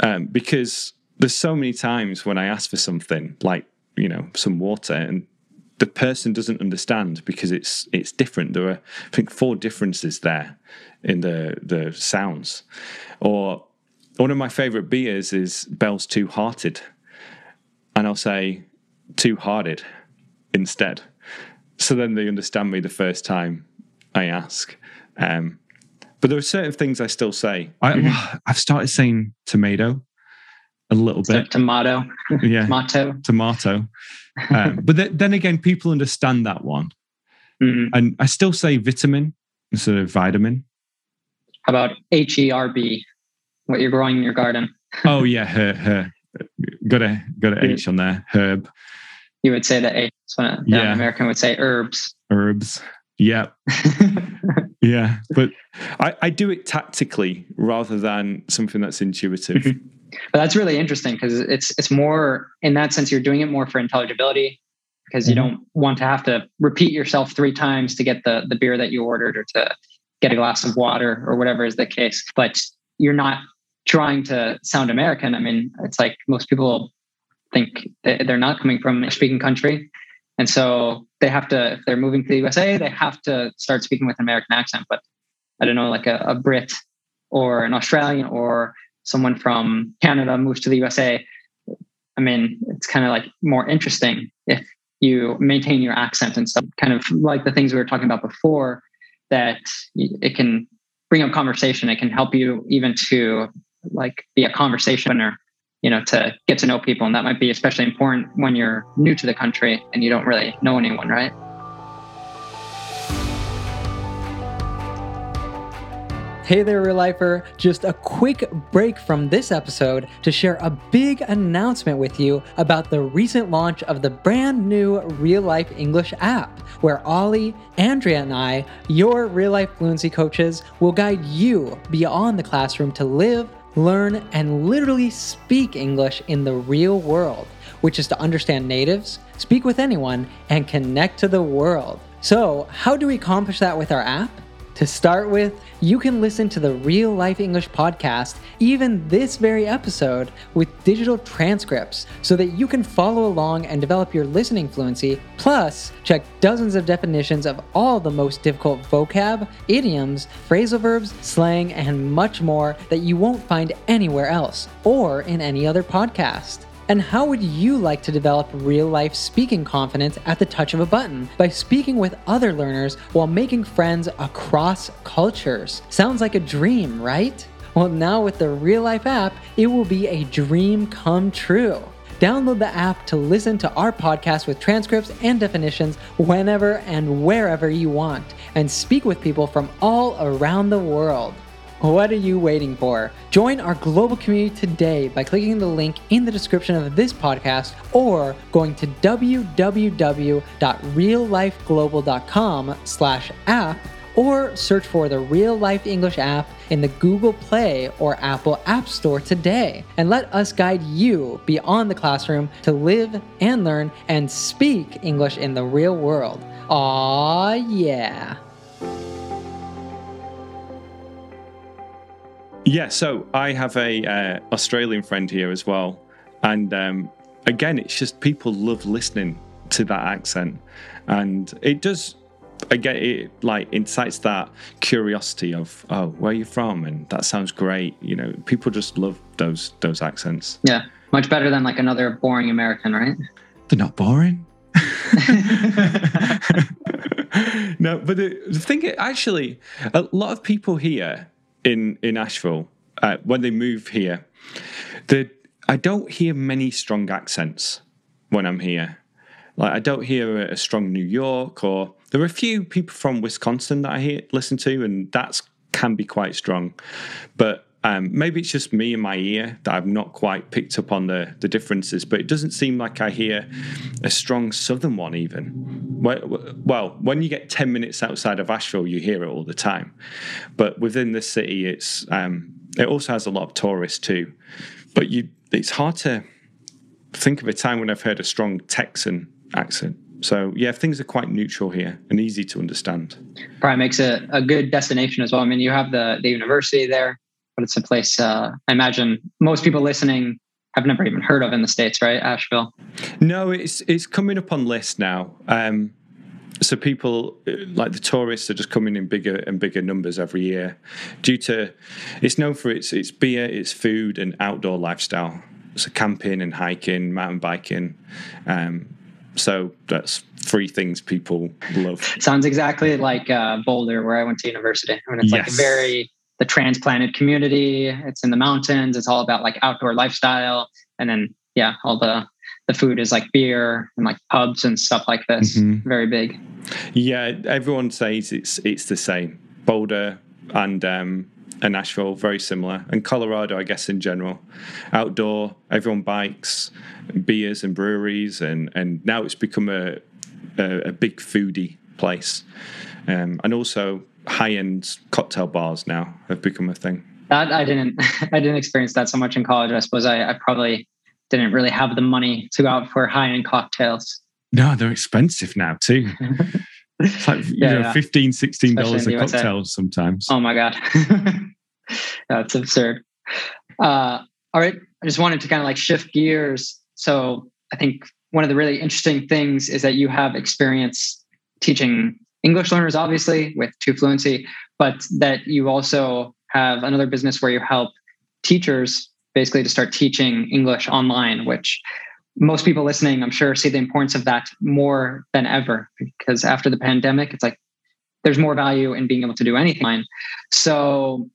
um, because there's so many times when I ask for something like you know some water and the person doesn't understand because it's it's different. There are I think four differences there in the the sounds. Or one of my favorite beers is Bell's Two Hearted, and I'll say Two Hearted instead. So then they understand me the first time I ask. Um, but there are certain things I still say. I, mm-hmm. I've started saying tomato a little bit. tomato. Yeah. tomato. Tomato. Um, but th- then again, people understand that one. Mm-hmm. And I still say vitamin instead of vitamin. How about H E R B? What you're growing in your garden? oh yeah, her her. Got a got a H on there. Herb. You would say that H. So yeah. American would say herbs. Herbs. Yeah. yeah. But I, I do it tactically rather than something that's intuitive. but that's really interesting because it's it's more in that sense you're doing it more for intelligibility because you mm-hmm. don't want to have to repeat yourself three times to get the the beer that you ordered or to get a glass of water or whatever is the case. But you're not trying to sound American. I mean, it's like most people think they're not coming from a speaking country. And so they have to, if they're moving to the USA, they have to start speaking with an American accent. But I don't know, like a, a Brit or an Australian or someone from Canada moves to the USA. I mean, it's kind of like more interesting if you maintain your accent and stuff, kind of like the things we were talking about before, that it can bring up conversation. It can help you even to like be a conversationer you know, to get to know people. And that might be especially important when you're new to the country and you don't really know anyone, right? Hey there, real lifer. Just a quick break from this episode to share a big announcement with you about the recent launch of the brand new Real Life English app, where Ollie, Andrea, and I, your real life fluency coaches, will guide you beyond the classroom to live, learn, and literally speak English in the real world, which is to understand natives, speak with anyone, and connect to the world. So, how do we accomplish that with our app? To start with, you can listen to the Real Life English podcast, even this very episode, with digital transcripts so that you can follow along and develop your listening fluency. Plus, check dozens of definitions of all the most difficult vocab, idioms, phrasal verbs, slang, and much more that you won't find anywhere else or in any other podcast. And how would you like to develop real life speaking confidence at the touch of a button by speaking with other learners while making friends across cultures? Sounds like a dream, right? Well, now with the real life app, it will be a dream come true. Download the app to listen to our podcast with transcripts and definitions whenever and wherever you want, and speak with people from all around the world. What are you waiting for? Join our global community today by clicking the link in the description of this podcast or going to www.reallifeglobal.com slash app or search for the Real Life English app in the Google Play or Apple App Store today. And let us guide you beyond the classroom to live and learn and speak English in the real world. Aw, yeah. Yeah, so I have a uh, Australian friend here as well, and um, again, it's just people love listening to that accent, and it does. Again, it like incites that curiosity of oh, where are you from, and that sounds great. You know, people just love those those accents. Yeah, much better than like another boring American, right? They're not boring. no, but the, the thing actually, a lot of people here in in Asheville uh, when they move here, the I don't hear many strong accents when I'm here. Like I don't hear a, a strong New York, or there are a few people from Wisconsin that I hear listen to, and that's can be quite strong. But um, maybe it's just me and my ear that I've not quite picked up on the, the differences, but it doesn't seem like I hear a strong southern one even. Well, when you get 10 minutes outside of Asheville, you hear it all the time. But within the city, it's um, it also has a lot of tourists too. But you, it's hard to think of a time when I've heard a strong Texan accent. So yeah, things are quite neutral here and easy to understand. Probably makes it a good destination as well. I mean, you have the the university there but it's a place uh, I imagine most people listening have never even heard of in the states, right? Asheville. No, it's it's coming up on lists now. Um, so people uh, like the tourists are just coming in bigger and bigger numbers every year, due to it's known for its its beer, its food, and outdoor lifestyle. So camping and hiking, mountain biking. Um, so that's three things people love. Sounds exactly like uh, Boulder, where I went to university. I mean, it's yes. like very the transplanted community. It's in the mountains. It's all about like outdoor lifestyle. And then yeah, all the the food is like beer and like pubs and stuff like this. Mm-hmm. Very big. Yeah, everyone says it's it's the same. Boulder and um and Asheville, very similar. And Colorado, I guess in general. Outdoor, everyone bikes, beers and breweries and and now it's become a a, a big foodie place. Um, and also high end cocktail bars now have become a thing. That I didn't I didn't experience that so much in college. I suppose I, I probably didn't really have the money to go out for high end cocktails. No, they're expensive now too. it's like you yeah, know, yeah. 15 16 dollars a cocktail sometimes. Oh my god. That's absurd. Uh, all right. I just wanted to kind of like shift gears. So I think one of the really interesting things is that you have experience teaching English learners, obviously, with To Fluency, but that you also have another business where you help teachers basically to start teaching English online, which most people listening, I'm sure, see the importance of that more than ever because after the pandemic, it's like there's more value in being able to do anything. So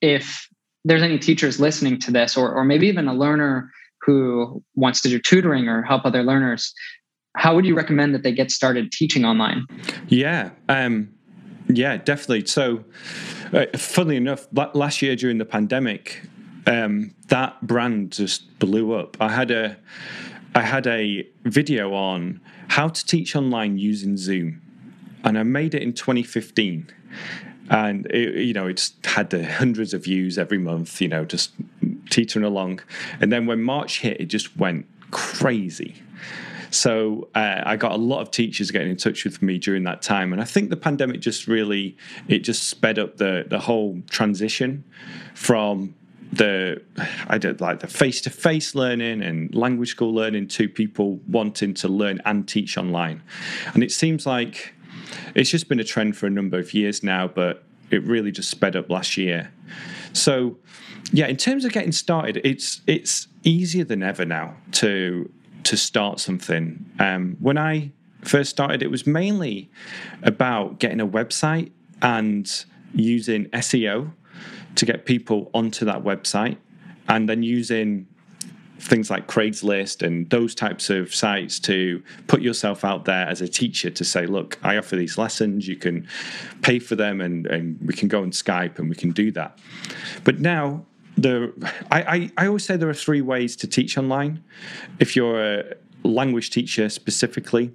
if there's any teachers listening to this, or, or maybe even a learner who wants to do tutoring or help other learners, how would you recommend that they get started teaching online? Yeah. Um, Yeah, definitely. So, uh, funnily enough, last year during the pandemic, um, that brand just blew up. I had a I had a video on how to teach online using Zoom, and I made it in 2015. And it, you know, it's had the hundreds of views every month. You know, just teetering along. And then when March hit, it just went crazy. So uh, I got a lot of teachers getting in touch with me during that time, and I think the pandemic just really it just sped up the the whole transition from the I did like the face to face learning and language school learning to people wanting to learn and teach online, and it seems like it's just been a trend for a number of years now, but it really just sped up last year. So yeah, in terms of getting started, it's it's easier than ever now to to start something. Um, when I first started, it was mainly about getting a website and using SEO to get people onto that website, and then using things like Craigslist and those types of sites to put yourself out there as a teacher to say, look, I offer these lessons, you can pay for them, and, and we can go on Skype and we can do that. But now the I, I, I always say there are three ways to teach online. If you're a language teacher specifically,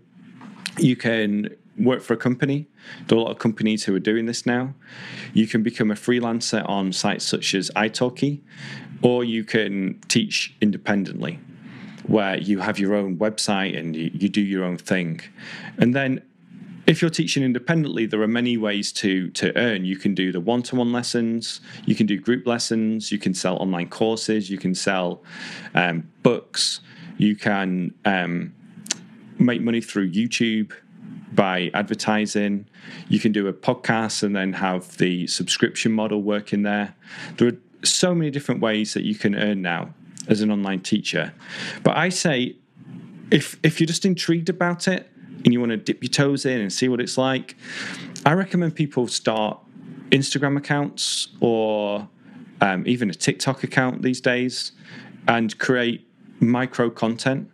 you can work for a company. There are a lot of companies who are doing this now. You can become a freelancer on sites such as italki, or you can teach independently, where you have your own website and you, you do your own thing. And then if you're teaching independently, there are many ways to to earn. You can do the one-to-one lessons, you can do group lessons, you can sell online courses, you can sell um, books, you can um, make money through YouTube by advertising. You can do a podcast and then have the subscription model work in there. There are so many different ways that you can earn now as an online teacher. But I say, if if you're just intrigued about it and you want to dip your toes in and see what it's like, I recommend people start Instagram accounts or um, even a TikTok account these days and create micro content,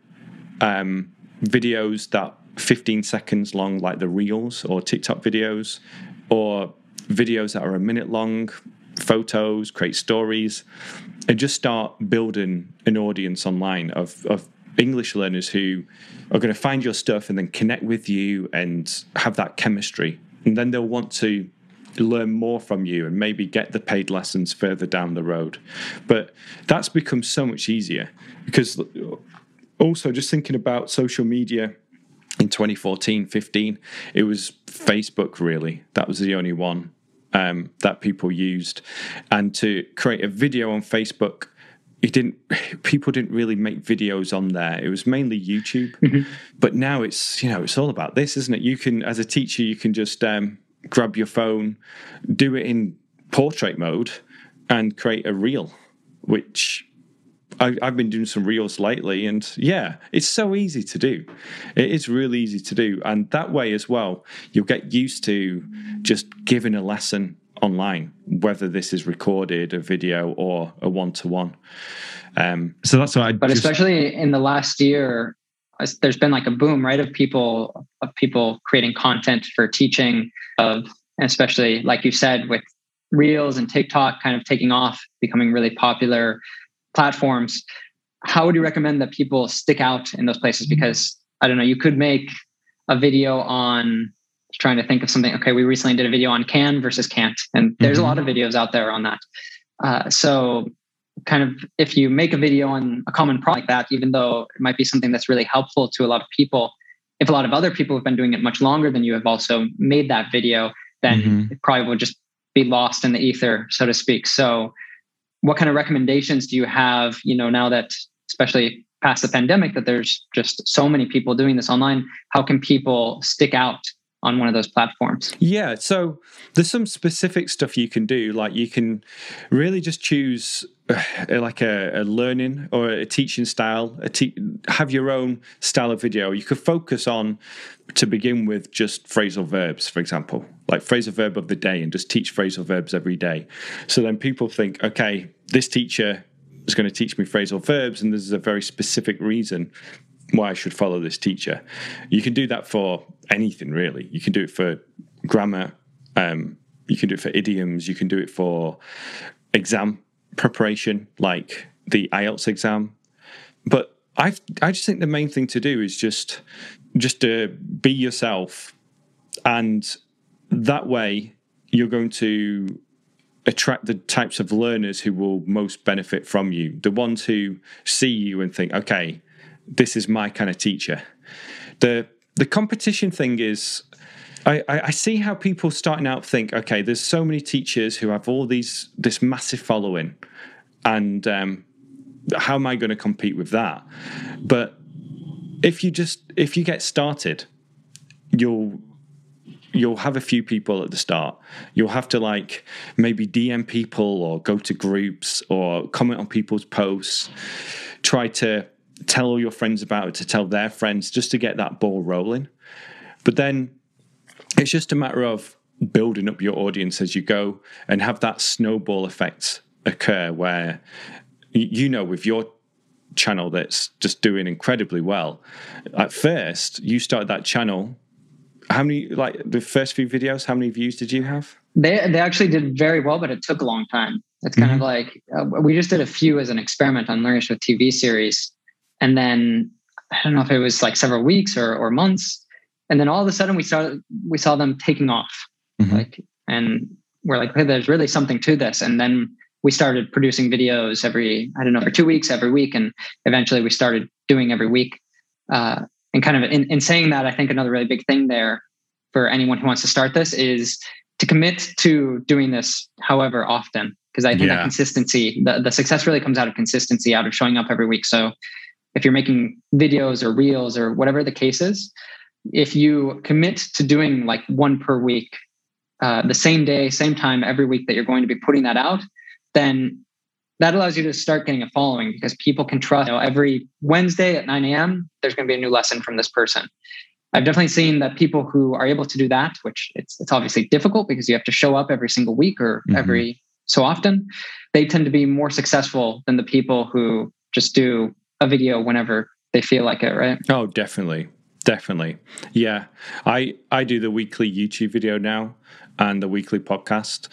um, videos that 15 seconds long, like the Reels or TikTok videos, or videos that are a minute long, photos, create stories, and just start building an audience online of, of English learners who are going to find your stuff and then connect with you and have that chemistry. And then they'll want to learn more from you and maybe get the paid lessons further down the road. But that's become so much easier because also just thinking about social media in 2014 15 it was facebook really that was the only one um, that people used and to create a video on facebook it didn't people didn't really make videos on there. It was mainly youtube. Mm-hmm. but now it's you know it's all about this isn't it? You can as a teacher you can just um, grab your phone do it in portrait mode and create a reel which I, have been doing some reels lately, and yeah, it's so easy to do. It is really easy to do, and that way as well, you'll get used to just giving a lesson online, whether this is recorded, a video, or a one to one. So that's what I. But just... especially in the last year, there's been like a boom, right, of people of people creating content for teaching of, especially like you said, with reels and TikTok kind of taking off, becoming really popular platforms. How would you recommend that people stick out in those places? Mm. Because I don't know, you could make a video on trying to think of something. Okay, we recently did a video on can versus can't, and there's mm-hmm. a lot of videos out there on that. Uh, so, kind of, if you make a video on a common problem like that, even though it might be something that's really helpful to a lot of people, if a lot of other people have been doing it much longer than you have also made that video, then mm-hmm. it probably will just be lost in the ether, so to speak. So, what kind of recommendations do you have? You know, now that especially past the pandemic, that there's just so many people doing this online. How can people stick out on one of those platforms? Yeah, so there's some specific stuff you can do. Like you can really just choose uh, like a, a, learning or a teaching style. A te- have your own style of video. You could focus on to begin with just phrasal verbs, for example, like phrasal verb of the day, and just teach phrasal verbs every day. So then people think, okay, this teacher is going to teach me phrasal verbs, and there's a very specific reason why I should follow this teacher. You can do that for anything really. You can do it for grammar, Um, you can do it for idioms. You can do it for exam preparation, like the IELTS exam. But I I just think the main thing to do is just just to be yourself, and that way you're going to attract the types of learners who will most benefit from you. The ones who see you and think, okay, this is my kind of teacher. The the competition thing is I, I, see how people starting out think, okay, there's so many teachers who have all these this massive following, and um, how am I going to compete with that? But if you just if you get started, you'll you'll have a few people at the start. You'll have to like maybe DM people or go to groups or comment on people's posts. Try to tell all your friends about it, to tell their friends, just to get that ball rolling. But then it's just a matter of building up your audience as you go and have that snowball effect occur where you know with your channel that's just doing incredibly well at first you started that channel how many like the first few videos how many views did you have they they actually did very well but it took a long time it's kind mm-hmm. of like uh, we just did a few as an experiment on learning with tv series and then i don't know if it was like several weeks or, or months. And then all of a sudden we saw we saw them taking off. Mm-hmm. like and we're like hey there's really something to this. And then we started producing videos every i don't know for two weeks every week. And eventually we started doing every week. Uh, and kind of in, in saying that i think another really big thing there for anyone who wants to start this is to commit to doing this however often. Because i think yeah. that consistency the, the success really comes out of consistency out of showing up every week. So if you're making videos or reels or whatever the case is if you commit to doing like one per week uh, the same day same time every week that you're going to be putting that out then that allows you to start getting a following because people can trust you know, every Wednesday at 9 a.m. There's going to be a new lesson from this person. I've definitely seen that people who are able to do that, which it's it's obviously difficult because you have to show up every single week or mm-hmm. every so often, they tend to be more successful than the people who just do a video whenever they feel like it, right? Oh, definitely. Definitely. Yeah. I I do the weekly YouTube video now and the weekly podcast.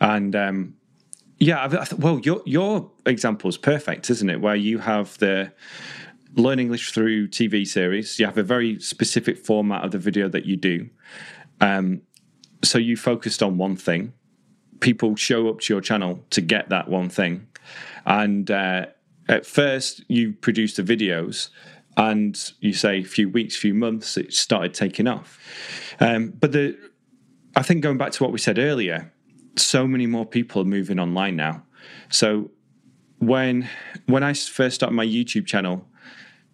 And um yeah, th- well, your your example is perfect, isn't it? Where you have the learn English through TV series. You have a very specific format of the video that you do. Um, so you focused on one thing. People show up to your channel to get that one thing, and uh, at first you produce the videos, and you say a few weeks, few months, it started taking off. Um, but the, I think going back to what we said earlier, so many more people are moving online now. So when when I first started my YouTube channel,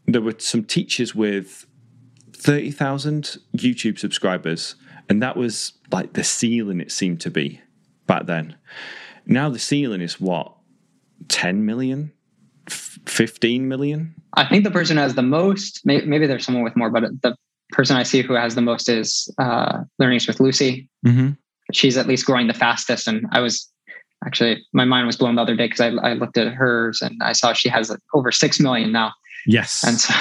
there were some teachers with thirty thousand YouTube subscribers, and that was like the ceiling. It seemed to be back then. Now the ceiling is what ten million, fifteen million. I think the person who has the most. Maybe there's someone with more, but the person I see who has the most is uh, Learnings with Lucy. Mm-hmm she's at least growing the fastest. And I was actually, my mind was blown the other day because I, I looked at hers and I saw she has over 6 million now. Yes. And so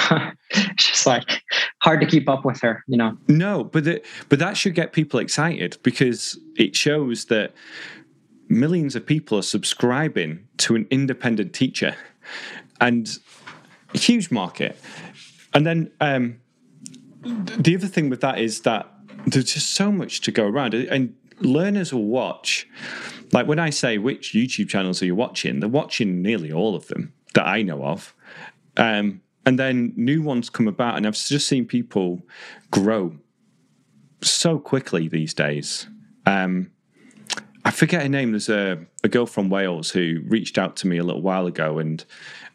it's just like hard to keep up with her, you know. No, but the, but that should get people excited because it shows that millions of people are subscribing to an independent teacher and huge market. And then um, the other thing with that is that there's just so much to go around. And learners will watch. Like when I say which YouTube channels are you watching, they're watching nearly all of them that I know of. Um, and then new ones come about, and I've just seen people grow so quickly these days. Um, I forget her name. There's a, a girl from Wales who reached out to me a little while ago, and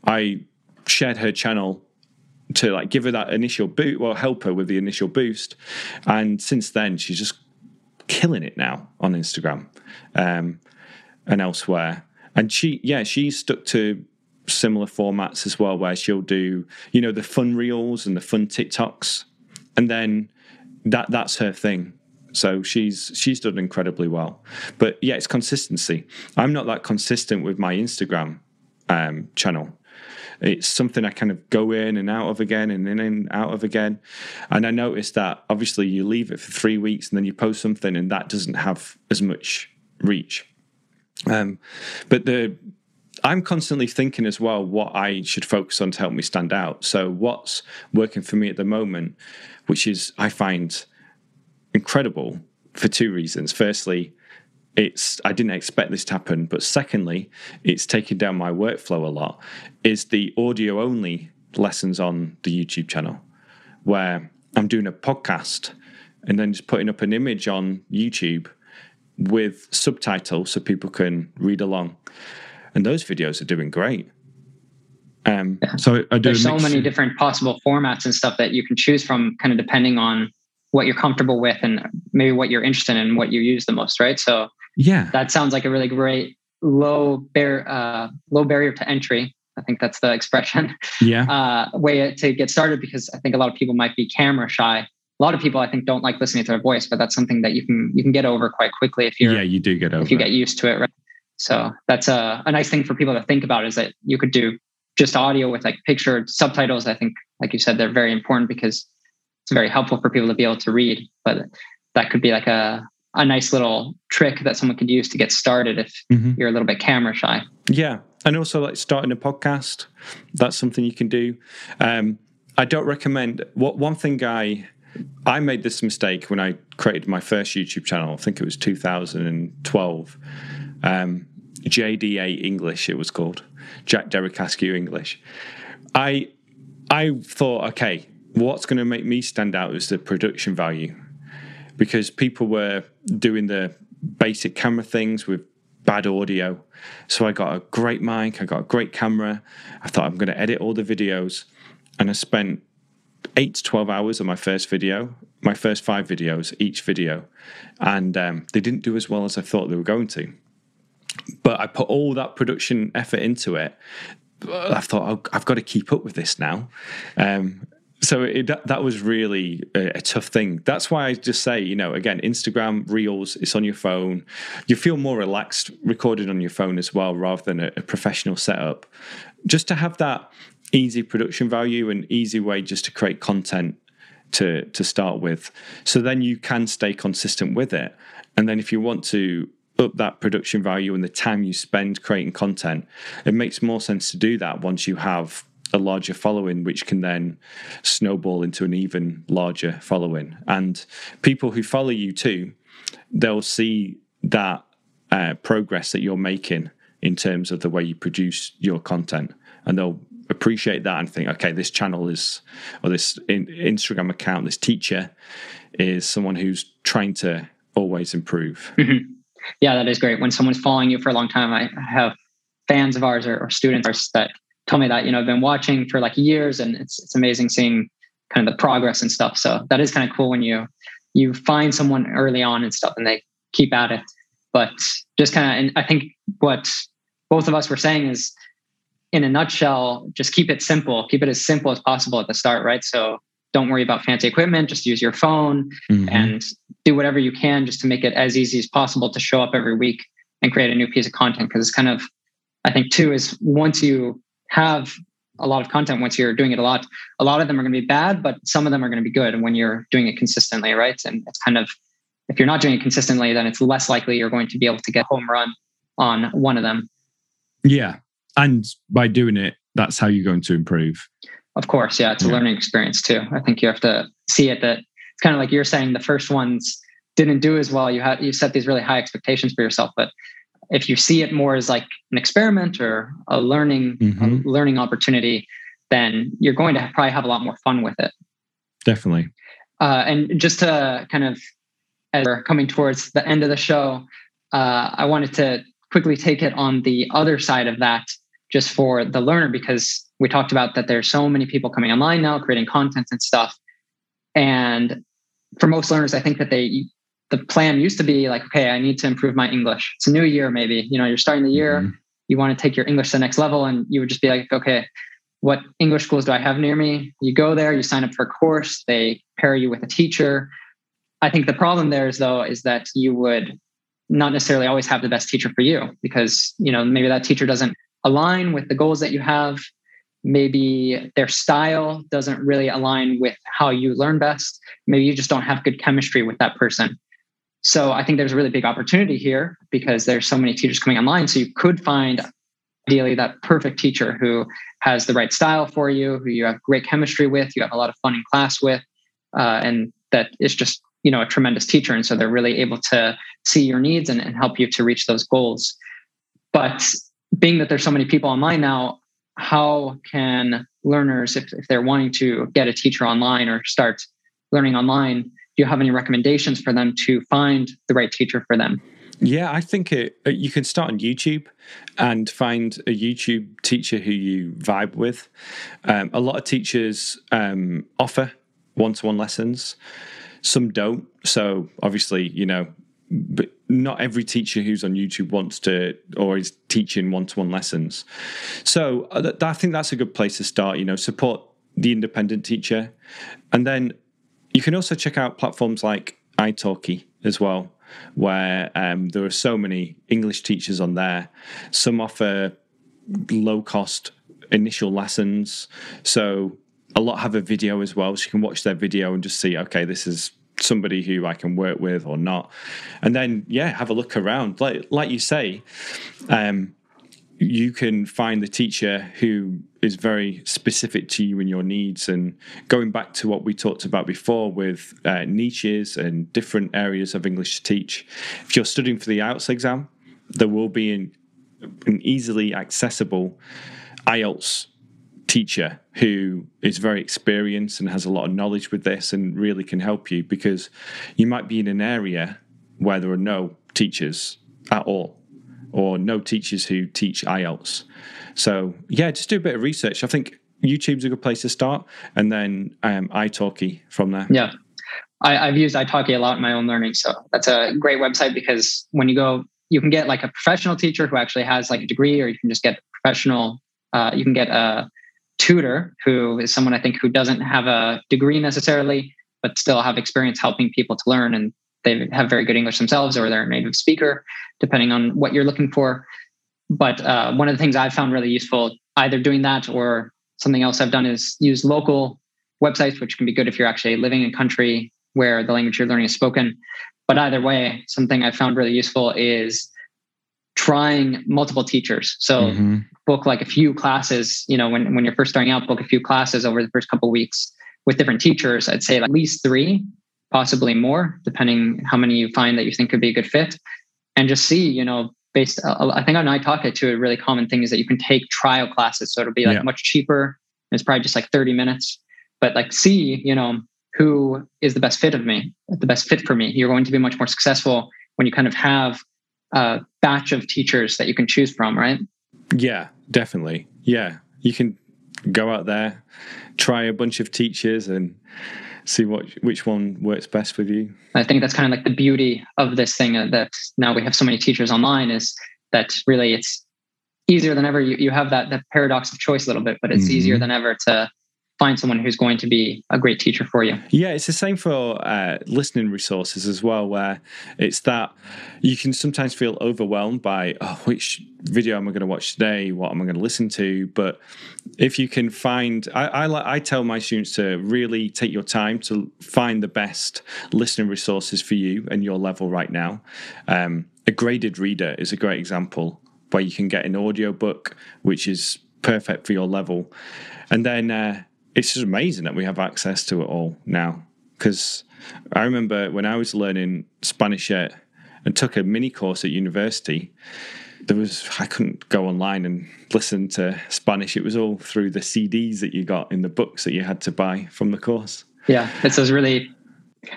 I shared her channel to like give her that initial boot, well, help her with the initial boost. And since then, she's just killing it now on Instagram um, and elsewhere. And she, yeah, she's stuck to similar formats as well, where she'll do, you know, the fun reels and the fun TikToks, and then that that's her thing. So she's she's done incredibly well. But yeah, it's consistency. I'm not that consistent with my Instagram um, channel. It's something I kind of go in and out of again and in and out of again. And I noticed that obviously you leave it for three weeks and then you post something and that doesn't have as much reach. Um, but the I'm constantly thinking as well what I should focus on to help me stand out. So what's working for me at the moment, which is I find incredible for two reasons. Firstly, it's I didn't expect this to happen, but secondly, it's taken down my workflow a lot. Is the audio only lessons on the YouTube channel, where I'm doing a podcast and then just putting up an image on YouTube with subtitles so people can read along, and those videos are doing great. Um, yeah. So there's so many different possible formats and stuff that you can choose from, kind of depending on what you're comfortable with and maybe what you're interested in, and what you use the most, right? So yeah, that sounds like a really great low bar uh, low barrier to entry. I think that's the expression. Yeah. Uh, way to get started because I think a lot of people might be camera shy. A lot of people I think don't like listening to their voice, but that's something that you can you can get over quite quickly if you yeah you do get over if you get used to it. Right. So that's a, a nice thing for people to think about is that you could do just audio with like picture subtitles. I think, like you said, they're very important because it's very helpful for people to be able to read. But that could be like a a nice little trick that someone could use to get started if mm-hmm. you're a little bit camera shy. Yeah. And also like starting a podcast, that's something you can do. Um, I don't recommend what one thing I I made this mistake when I created my first YouTube channel. I think it was 2012. Um, JDA English, it was called Jack Derrick Askew English. I I thought, okay, what's going to make me stand out is the production value because people were doing the basic camera things with bad audio. So I got a great mic, I got a great camera. I thought I'm going to edit all the videos, and I spent eight to 12 hours on my first video, my first five videos, each video, and um, they didn't do as well as I thought they were going to. But I put all that production effort into it. I thought I've got to keep up with this now. Um, so it, that, that was really a, a, tough thing. That's why I just say, you know, again, Instagram Reels, it's on your phone. You feel more relaxed recorded on your phone as well, rather than a, a professional setup. Just to have that easy production value and easy way just to create content to to start with. So then you can stay consistent with it. And then if you want to up that production value and the time you spend creating content, it makes more sense to do that once you have a larger following, which can then snowball into an even larger following. And people who follow you too, they'll see that uh, progress that you're making in terms of the way you produce your content, and they'll appreciate that and think, okay, this channel is, or this Instagram account, this teacher is someone who's trying to always improve. Mm-hmm. Yeah, that is great. When someone's following you for a long time, I have fans of ours or, or students that tell me that you know I've been watching for like years, and it's it's amazing seeing kind of the progress and stuff. So that is kind of cool when you you find someone early on and stuff, and they keep at it. But just kind of, and I think what both of us were saying is, in a nutshell, just keep it simple. Keep it as simple as possible at the start, right? So don't worry about fancy equipment. Just use your phone mm-hmm. and do whatever you can just to make it as easy as possible to show up every week and create a new piece of content. Because it's kind of, I think, too, is once you have a lot of content, once you're doing it a lot, a lot of them are going to be bad, but some of them are going to be good And when you're doing it consistently, right? And it's kind of, if you're not doing it consistently, then it's less likely you're going to be able to get home run on one of them. Yeah. And by doing it, that's how you're going to improve. Of course, yeah, it's a yeah. learning experience too. I think you have to see it that it's kind of like you're saying the first ones didn't do as well. You had you set these really high expectations for yourself, but if you see it more as like an experiment or a learning mm-hmm. a learning opportunity, then you're going to probably have a lot more fun with it. Definitely. Uh, and just to kind of as we're coming towards the end of the show, uh, I wanted to quickly take it on the other side of that, just for the learner, because we talked about that there's so many people coming online now creating content and stuff and for most learners i think that they the plan used to be like okay i need to improve my english it's a new year maybe you know you're starting the year mm-hmm. you want to take your english to the next level and you would just be like okay what english schools do i have near me you go there you sign up for a course they pair you with a teacher i think the problem there is though is that you would not necessarily always have the best teacher for you because you know maybe that teacher doesn't align with the goals that you have maybe their style doesn't really align with how you learn best. Maybe you just don't have good chemistry with that person. So I think there's a really big opportunity here because there's so many teachers coming online. So you could find ideally that perfect teacher who has the right style for you, who you have great chemistry with, you have a lot of fun in class with, uh, and that is just you know a tremendous teacher. And so they're really able to see your needs and, and help you to reach those goals. But being that there's so many people online now, how can learners, if, if they're wanting to get a teacher online or start learning online, do you have any recommendations for them to find the right teacher for them? Yeah, I think it, uh, you can start on YouTube and find a YouTube teacher who you vibe with. Um, a lot of teachers um, offer one to one lessons, some don't. So, obviously, you know, but not every teacher who's on YouTube wants to or is teaching one to one lessons. So, uh, I think that's a good place to start. You know, support the independent teacher. And then you can also check out platforms like italki as well where um, there are so many English teachers on there. Some offer low cost initial lessons. So a lot have a video as well. So you can watch their video and just see, okay, this is somebody who I can work with or not. And then, yeah, have a look around. Like, like you say, um, you can find the teacher who is very specific to you and your needs. And going back to what we talked about before with uh, niches and different areas of English to teach, if you're studying for the IELTS exam, there will be an, an easily accessible IELTS teacher who is very experienced and has a lot of knowledge with this and really can help you because you might be in an area where there are no teachers at all or no teachers who teach IELTS. So yeah, just do a bit of research. I think YouTube's a good place to start, and then um, italki from there. Yeah, I, have used italki a lot in my own learning, so that's a great website because when you go, you can get like a professional teacher who actually has like a degree, or you can just get professional. Uh, you can get a tutor who is someone I think who doesn't have a degree necessarily, but still have experience helping people to learn and they have very good English themselves or they're a native speaker, depending on what you're looking for. But uh, one of the things I've found really useful, either doing that or something else I've done, is use local websites, which can be good if you're actually living in a country where the language you're learning is spoken. But either way, something I've found really useful is trying multiple teachers. So mm-hmm. book like a few classes, you know, when, when you're first starting out, book a few classes over the first couple weeks with different teachers. I'd say at least three possibly more, depending how many you find that you think could be a good fit. And just see, you know, based, uh, I think on italki to a really common thing is that you can take trial classes. So it'll be like yeah. much cheaper. It's probably just like 30 minutes, but like see, you know, who is the best fit of me, the best fit for me. You're going to be much more successful when you kind of have a batch of teachers that you can choose from, right? Yeah, definitely. Yeah. You can go out there, try a bunch of teachers and see what which one works best with you. I think that's kind of like the beauty of this thing uh, that now we have so many teachers online is that really it's easier than ever. You, you have that that paradox of choice a little bit, but it's mm-hmm. easier than ever to find someone who's going to be a great teacher for you. Yeah, it's the same for uh, listening resources as well, where it's that you can sometimes feel overwhelmed by, oh, which video am I going to watch today? What am I going to listen to? But if you can find, I, I, I tell my students to really take your time to find the best listening resources for you and your level right now. Um, a graded reader is a great example where you can get an audio book, which is perfect for your level. And then uh, it's just amazing that we have access to it all now. Because I remember when I was learning Spanish and took a mini course at university, there was I couldn't go online and listen to Spanish. It was all through the CDs that you got in the books that you had to buy from the course. Yeah, it's those really.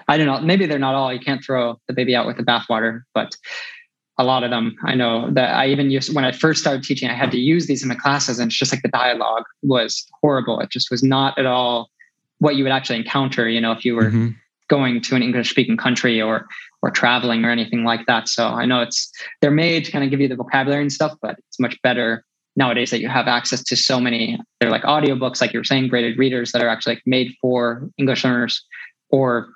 I don't know. Maybe they're not all. You can't throw the baby out with the bathwater, but a lot of them. I know that I even used when I first started teaching, I had to use these in my classes, and it's just like the dialogue was horrible. It just was not at all what you would actually encounter. You know, if you were mm-hmm. going to an English speaking country or or traveling or anything like that. So I know it's they're made to kind of give you the vocabulary and stuff, but it's much better nowadays that you have access to so many. They're like audiobooks, like you were saying, graded readers that are actually like made for English learners, or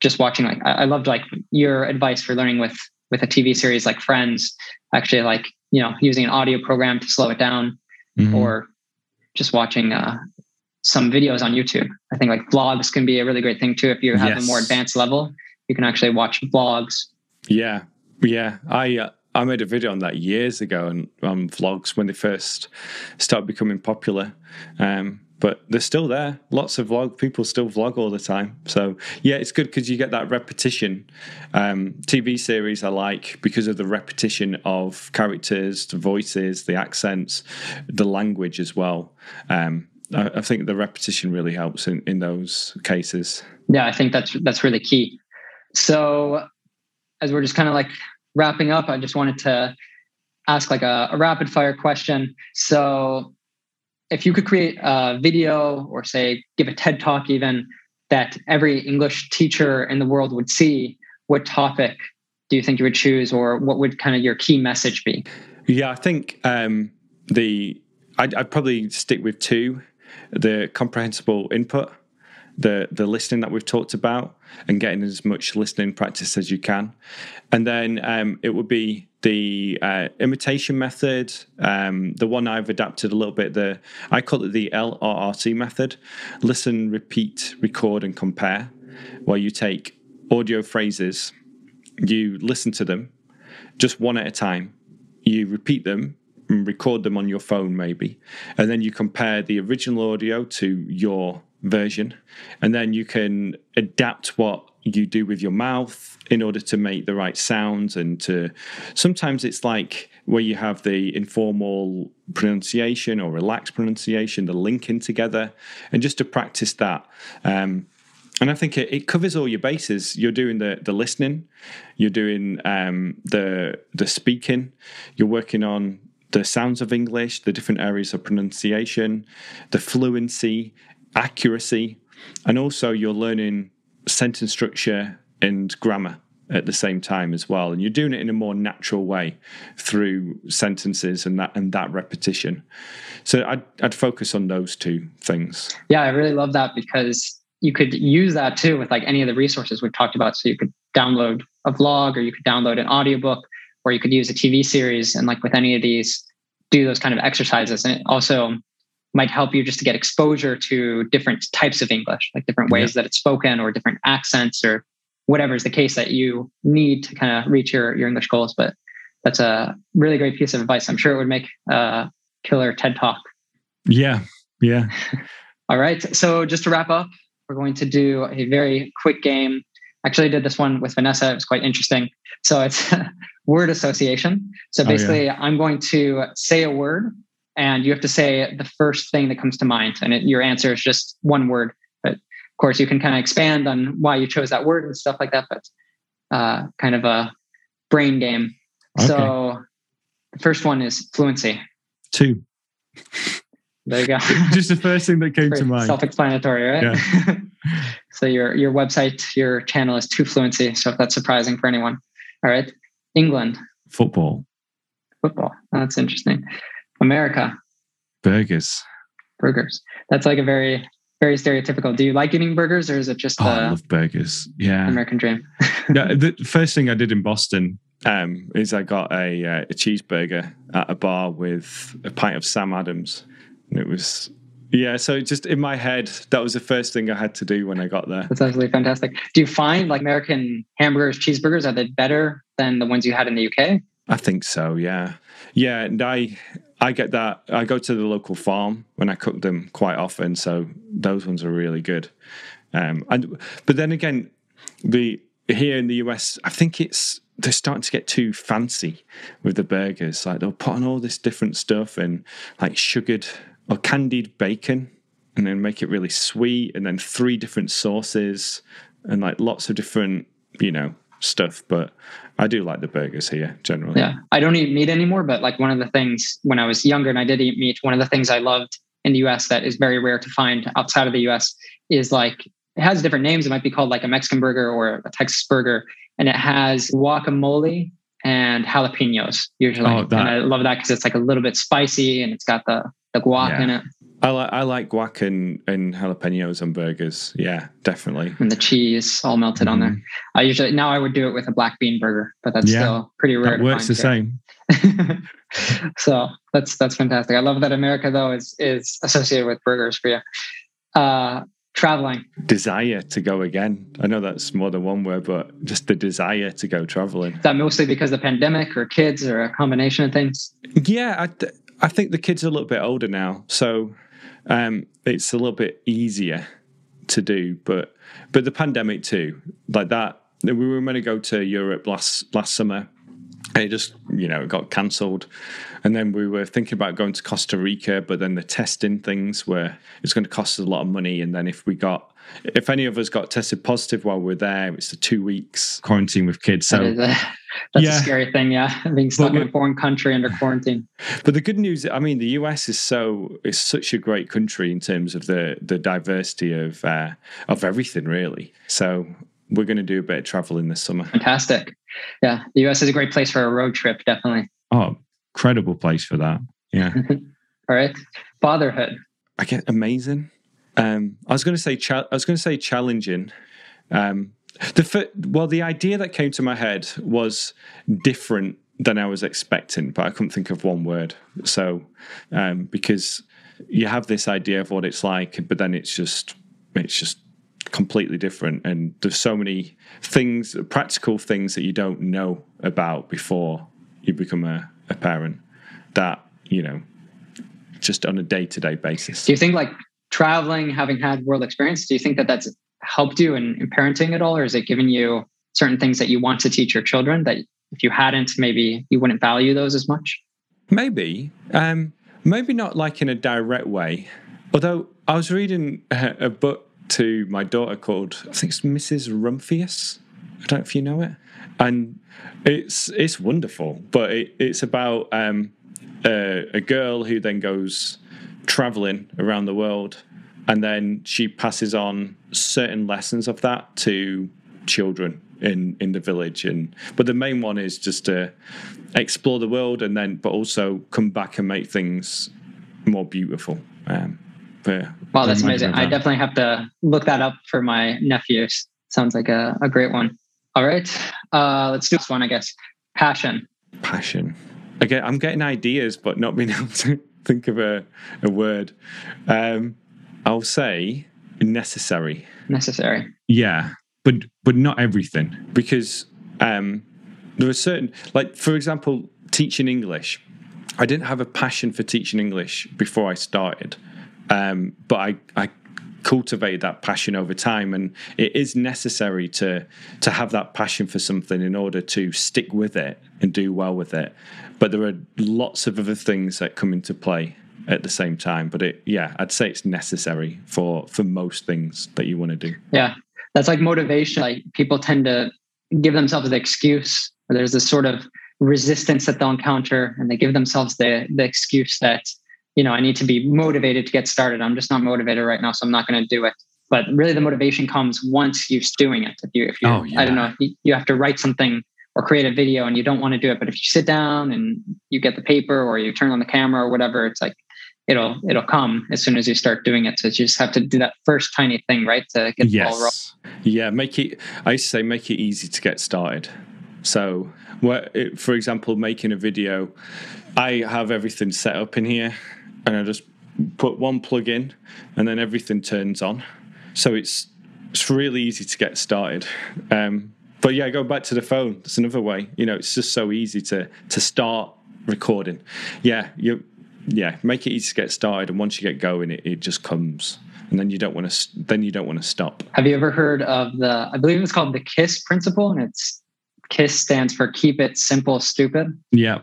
just watching. Like I loved like your advice for learning with with a TV series like Friends, actually like, you know, using an audio program to slow it down mm-hmm. or just watching uh, some videos on YouTube. I think like vlogs can be a really great thing too. If you have yes. a more advanced level, you can actually watch vlogs. Yeah, yeah. I uh, I made a video on that years ago on, on vlogs when they first started becoming popular. Um, but they're still there. Lots of vlog people still vlog all the time. So yeah, it's good because you get that repetition. Um, TV series I like because of the repetition of characters, the voices, the accents, the language as well. Um, I, I, think the repetition really helps in, in those cases. Yeah, I think that's that's really key. So as we're just kind of like wrapping up, I just wanted to ask like a, a rapid fire question. So if you could create a video or say give a TED talk even that every English teacher in the world would see, what topic do you think you would choose or what would kind of your key message be? Yeah, I think um, the I'd, I'd probably stick with two: the comprehensible input the the listening that we've talked about and getting as much listening practice as you can. And then um, it would be the uh, imitation method um, the one i've adapted a little bit the i call it the LRRC method. Listen repeat record and compare. Where you take audio phrases you listen to them just one at a time. You repeat them and record them on your phone maybe. And then you compare the original audio to your version. And then you can adapt what you do with your mouth in order to make the right sounds and to sometimes it's like where you have the informal pronunciation or relaxed pronunciation the linking together and just to practice that um, and I think it, it, covers all your bases. You're doing the the listening, you're doing um, the the speaking, you're working on the sounds of English, the different areas of pronunciation, the fluency, accuracy, and also you're learning sentence structure and grammar at the same time as well. And you're doing it in a more natural way through sentences and that and that repetition. So i'd, I'd focus on those two things. Yeah i really love that because you could use that too with like any of the resources we've talked about. So you could download a vlog or you could download an audiobook or you could use a tv series and like with any of these do those kind of exercises. And also might help you just to get exposure to different types of English, like different ways yeah. that it's spoken or different accents or whatever is the case that you need to kind of reach your, your English goals. But that's a really great piece of advice. I'm sure it would make a killer TED talk. Yeah. Yeah. All right. So just to wrap up, we're going to do a very quick game. Actually, I did this one with Vanessa. It was quite interesting. So it's word association. So basically, oh, yeah. I'm going to say a word and you have to say the first thing that comes to mind and it, your answer is just one word but of course you can kind of expand on why you chose that word and stuff like that but uh, kind of a brain game. Okay. so the first one is fluency. Two. There you go. Just the first thing that came to mind. self-explanatory right? Yeah. so your your website your channel is To Fluency so if that's surprising for anyone. All right england. Football. Football. That's interesting America. Burgers. Burgers. That's like a very, very stereotypical. Do you like eating burgers or is it just oh, I love burgers. Yeah. American dream. yeah, the first thing I did in Boston um, is I got a, uh, a cheeseburger at a bar with a pint of Sam Adams. And it was yeah, so just in my head, that was the first thing I had to do when I got there. That's absolutely fantastic. Do you find like American hamburgers, cheeseburgers, are they better than the ones you had in the UK? I think so. Yeah, yeah, and I I get that. I go to the local farm when I cook them quite often, so those ones are really good. Um, and but then again, the here in the US, I think it's they're starting to get too fancy with the burgers. Like they'll put on all this different stuff and like sugared or candied bacon, and then make it really sweet, and then three different sauces and like lots of different, you know, stuff. But I do like the burgers here generally. Yeah. I don't eat meat anymore, but like one of the things when I was younger and I did eat meat, one of the things I loved in the US that is very rare to find outside of the US is like it has different names. It might be called like a Mexican burger or a Texas burger. And it has guacamole and jalapenos usually. Oh, and I love that because it's like a little bit spicy and it's got the, the guac yeah. in it. I like I like guac and, and jalapenos on burgers. Yeah, definitely. And the cheese all melted mm. on there. Mm-hmm. I usually now I would do it with a black bean burger, but that's yeah, still pretty rare. That works the same. so that's that's fantastic. I love that America though is is associated with burgers for you. Uh, traveling. Desire to go again. I know that's more than one word, but just the desire to go traveling. Is that mostly because of the pandemic or kids or a combination of things? Yeah, I, th- I think the kids are a little bit older now, so um, it's a little bit easier to do. But but the pandemic too, like that. We were going to go to Europe last last summer, and it just you know it got cancelled and then we were thinking about going to costa rica but then the testing things were it's going to cost us a lot of money and then if we got if any of us got tested positive while we're there it's the two weeks quarantine with kids so that's yeah. a scary thing yeah being stuck but, in a foreign country under quarantine. But the good news i mean the us is so is such a great country in terms of the the diversity of uh, of everything really. So we're going to do a bit of traveling this summer. Fantastic. Yeah the us is a great place for a road trip definitely. Oh incredible place for that. Yeah. All right. Fatherhood. I get amazing. Um, I was going to say cha- I was going to say challenging. Um, the well, the idea that came to my head was different than I was expecting, but I couldn't think of one word. So um, because you have this idea of what it's like, but then it's just it's just completely different, and there's so many things, practical things that you don't know about before you become a, a parent. That you know, just on a day to day basis. Do you think like traveling, having had world experience, do you think that that's helped you in, in parenting at all, or is it given you certain things that you want to teach your children that if you hadn't, maybe you wouldn't value those as much? Maybe, um, maybe not like in a direct way. Although I was reading a, a book to my daughter called I think it's Mrs. Rumphius. I don't know if you know it, and it's it's wonderful. But it, it's about um, a, a girl who then goes traveling around the world and then she passes on certain lessons of that to children in in the village. And but the main one is just to explore the world and then but also come back and make things more beautiful um but, wow that's amazing. That. i definitely have to look that up for my nephews. Sounds like a, a great one. All right uh let's do this one i guess. Passion. Passion. Again i'm getting ideas but not being able to think of a, a word. Um, I'll say necessary. Necessary. Yeah, but but not everything because um, there are certain like for example teaching English. I didn't have a passion for teaching English before I started, um, but I, I cultivated that passion over time and it is necessary to to have that passion for something in order to stick with it and do well with it but there are lots of other things that come into play at the same time but it yeah i'd say it's necessary for for most things that you want to do yeah that's like motivation like people tend to give themselves the excuse or there's this sort of resistance that they'll encounter and they give themselves the the excuse that you know, I need to be motivated to get started. I'm just not motivated right now, so I'm not going to do it. But really, the motivation comes once you're doing it. If you, if you, oh, yeah. I don't know, you have to write something or create a video and you don't want to do it, but if you sit down and you get the paper or you turn on the camera or whatever, it's like it'll it'll come as soon as you start doing it. So you just have to do that first tiny thing, right, to get yes. the ball rolling. Yeah, make it. I used to say make it easy to get started. So, for example, making a video, I have everything set up in here and I just put one plug in, and then everything turns on. So it's it's really easy to get started. Um, but yeah, go back to the phone. That's another way. You know, it's just so easy to to start recording. Yeah, you yeah, make it easy to get started, and once you get going, it, it just comes. And then you don't want to. Then you don't want to stop. Have you ever heard of the? I believe it's called the KISS principle, and it's KISS stands for Keep It Simple, Stupid. Yeah,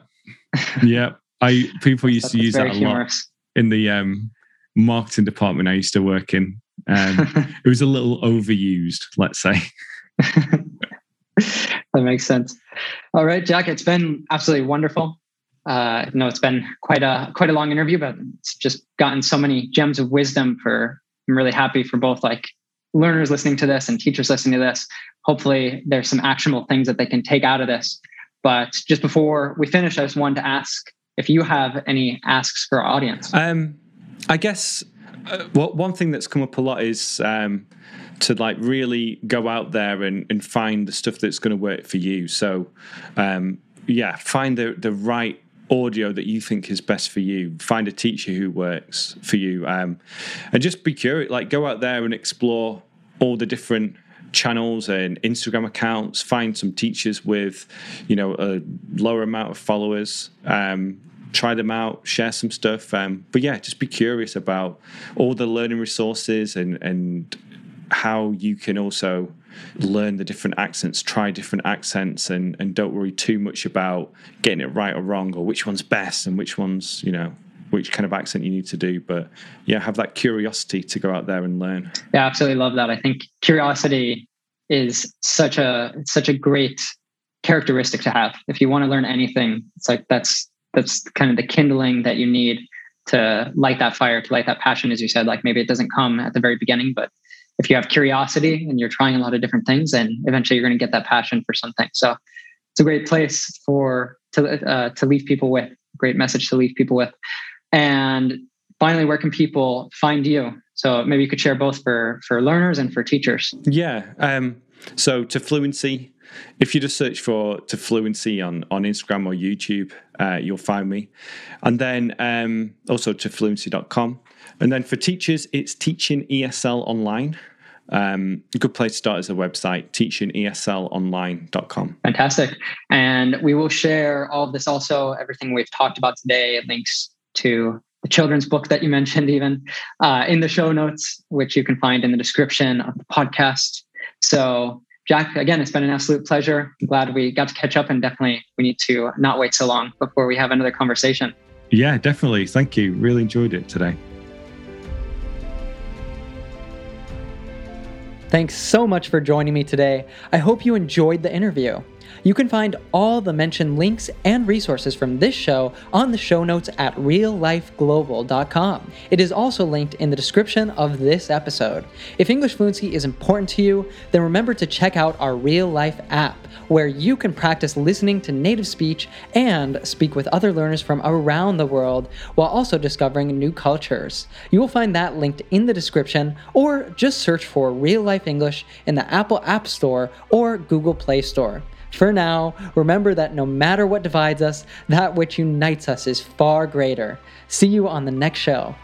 yeah. I people used to use that a humorous. lot in the um, marketing department I used to work in. Um, it was a little overused, let's say. that makes sense. All right, Jack, it's been absolutely wonderful. Uh, no, it's been quite a quite a long interview, but it's just gotten so many gems of wisdom. For I'm really happy for both like learners listening to this and teachers listening to this. Hopefully, there's some actionable things that they can take out of this. But just before we finish, I just wanted to ask if you have any asks for our audience. Um, I guess uh, well, one thing that's come up a lot is um, to like really go out there and, and find the stuff that's going to work for you. So, um, yeah, find the the right audio that you think is best for you. Find a teacher who works for you, um, and just be curious. Like go out there and explore all the different channels and Instagram accounts. Find some teachers with, you know, a lower amount of followers. Um, try them out, share some stuff. Um, but yeah, just be curious about all the learning resources and and how you can also learn the different accents, try different accents, and and don't worry too much about getting it right or wrong or which one's best and which one's you know which kind of accent you need to do. But yeah, have that curiosity to go out there and learn. Yeah, absolutely love that. I think curiosity is such a such a great characteristic to have. If you want to learn anything, it's like that's that's kind of the kindling that you need to light that fire, to light that passion, as you said. Like maybe it doesn't come at the very beginning, but if you have curiosity and you're trying a lot of different things, then eventually you're going to get that passion for something. So it's a great place for to uh, to leave people with. Great message to leave people with. And finally, where can people find you? So maybe you could share both for for learners and for teachers. Yeah. Um, so To Fluency, if you just search for To Fluency on on Instagram or YouTube, uh, you'll find me. And then um, also tofluency.com. And then for teachers, it's teaching ESL online. Um, a good place to start is a website, teachingeslonline.com. Fantastic. And we will share all of this also, everything we've talked about today, links to the children's book that you mentioned, even uh, in the show notes, which you can find in the description of the podcast. So, Jack, again, it's been an absolute pleasure. I'm glad we got to catch up, and definitely we need to not wait so long before we have another conversation. Yeah, definitely. Thank you. Really enjoyed it today. Thanks so much for joining me today. I hope you enjoyed the interview. You can find all the mentioned links and resources from this show on the show notes at reallifeglobal.com. It is also linked in the description of this episode. If English fluency is important to you, then remember to check out our RealLife app, where you can practice listening to native speech and speak with other learners from around the world while also discovering new cultures. You will find that linked in the description, or just search for RealLife English in the Apple App Store or Google Play Store. For now, remember that no matter what divides us, that which unites us is far greater. See you on the next show.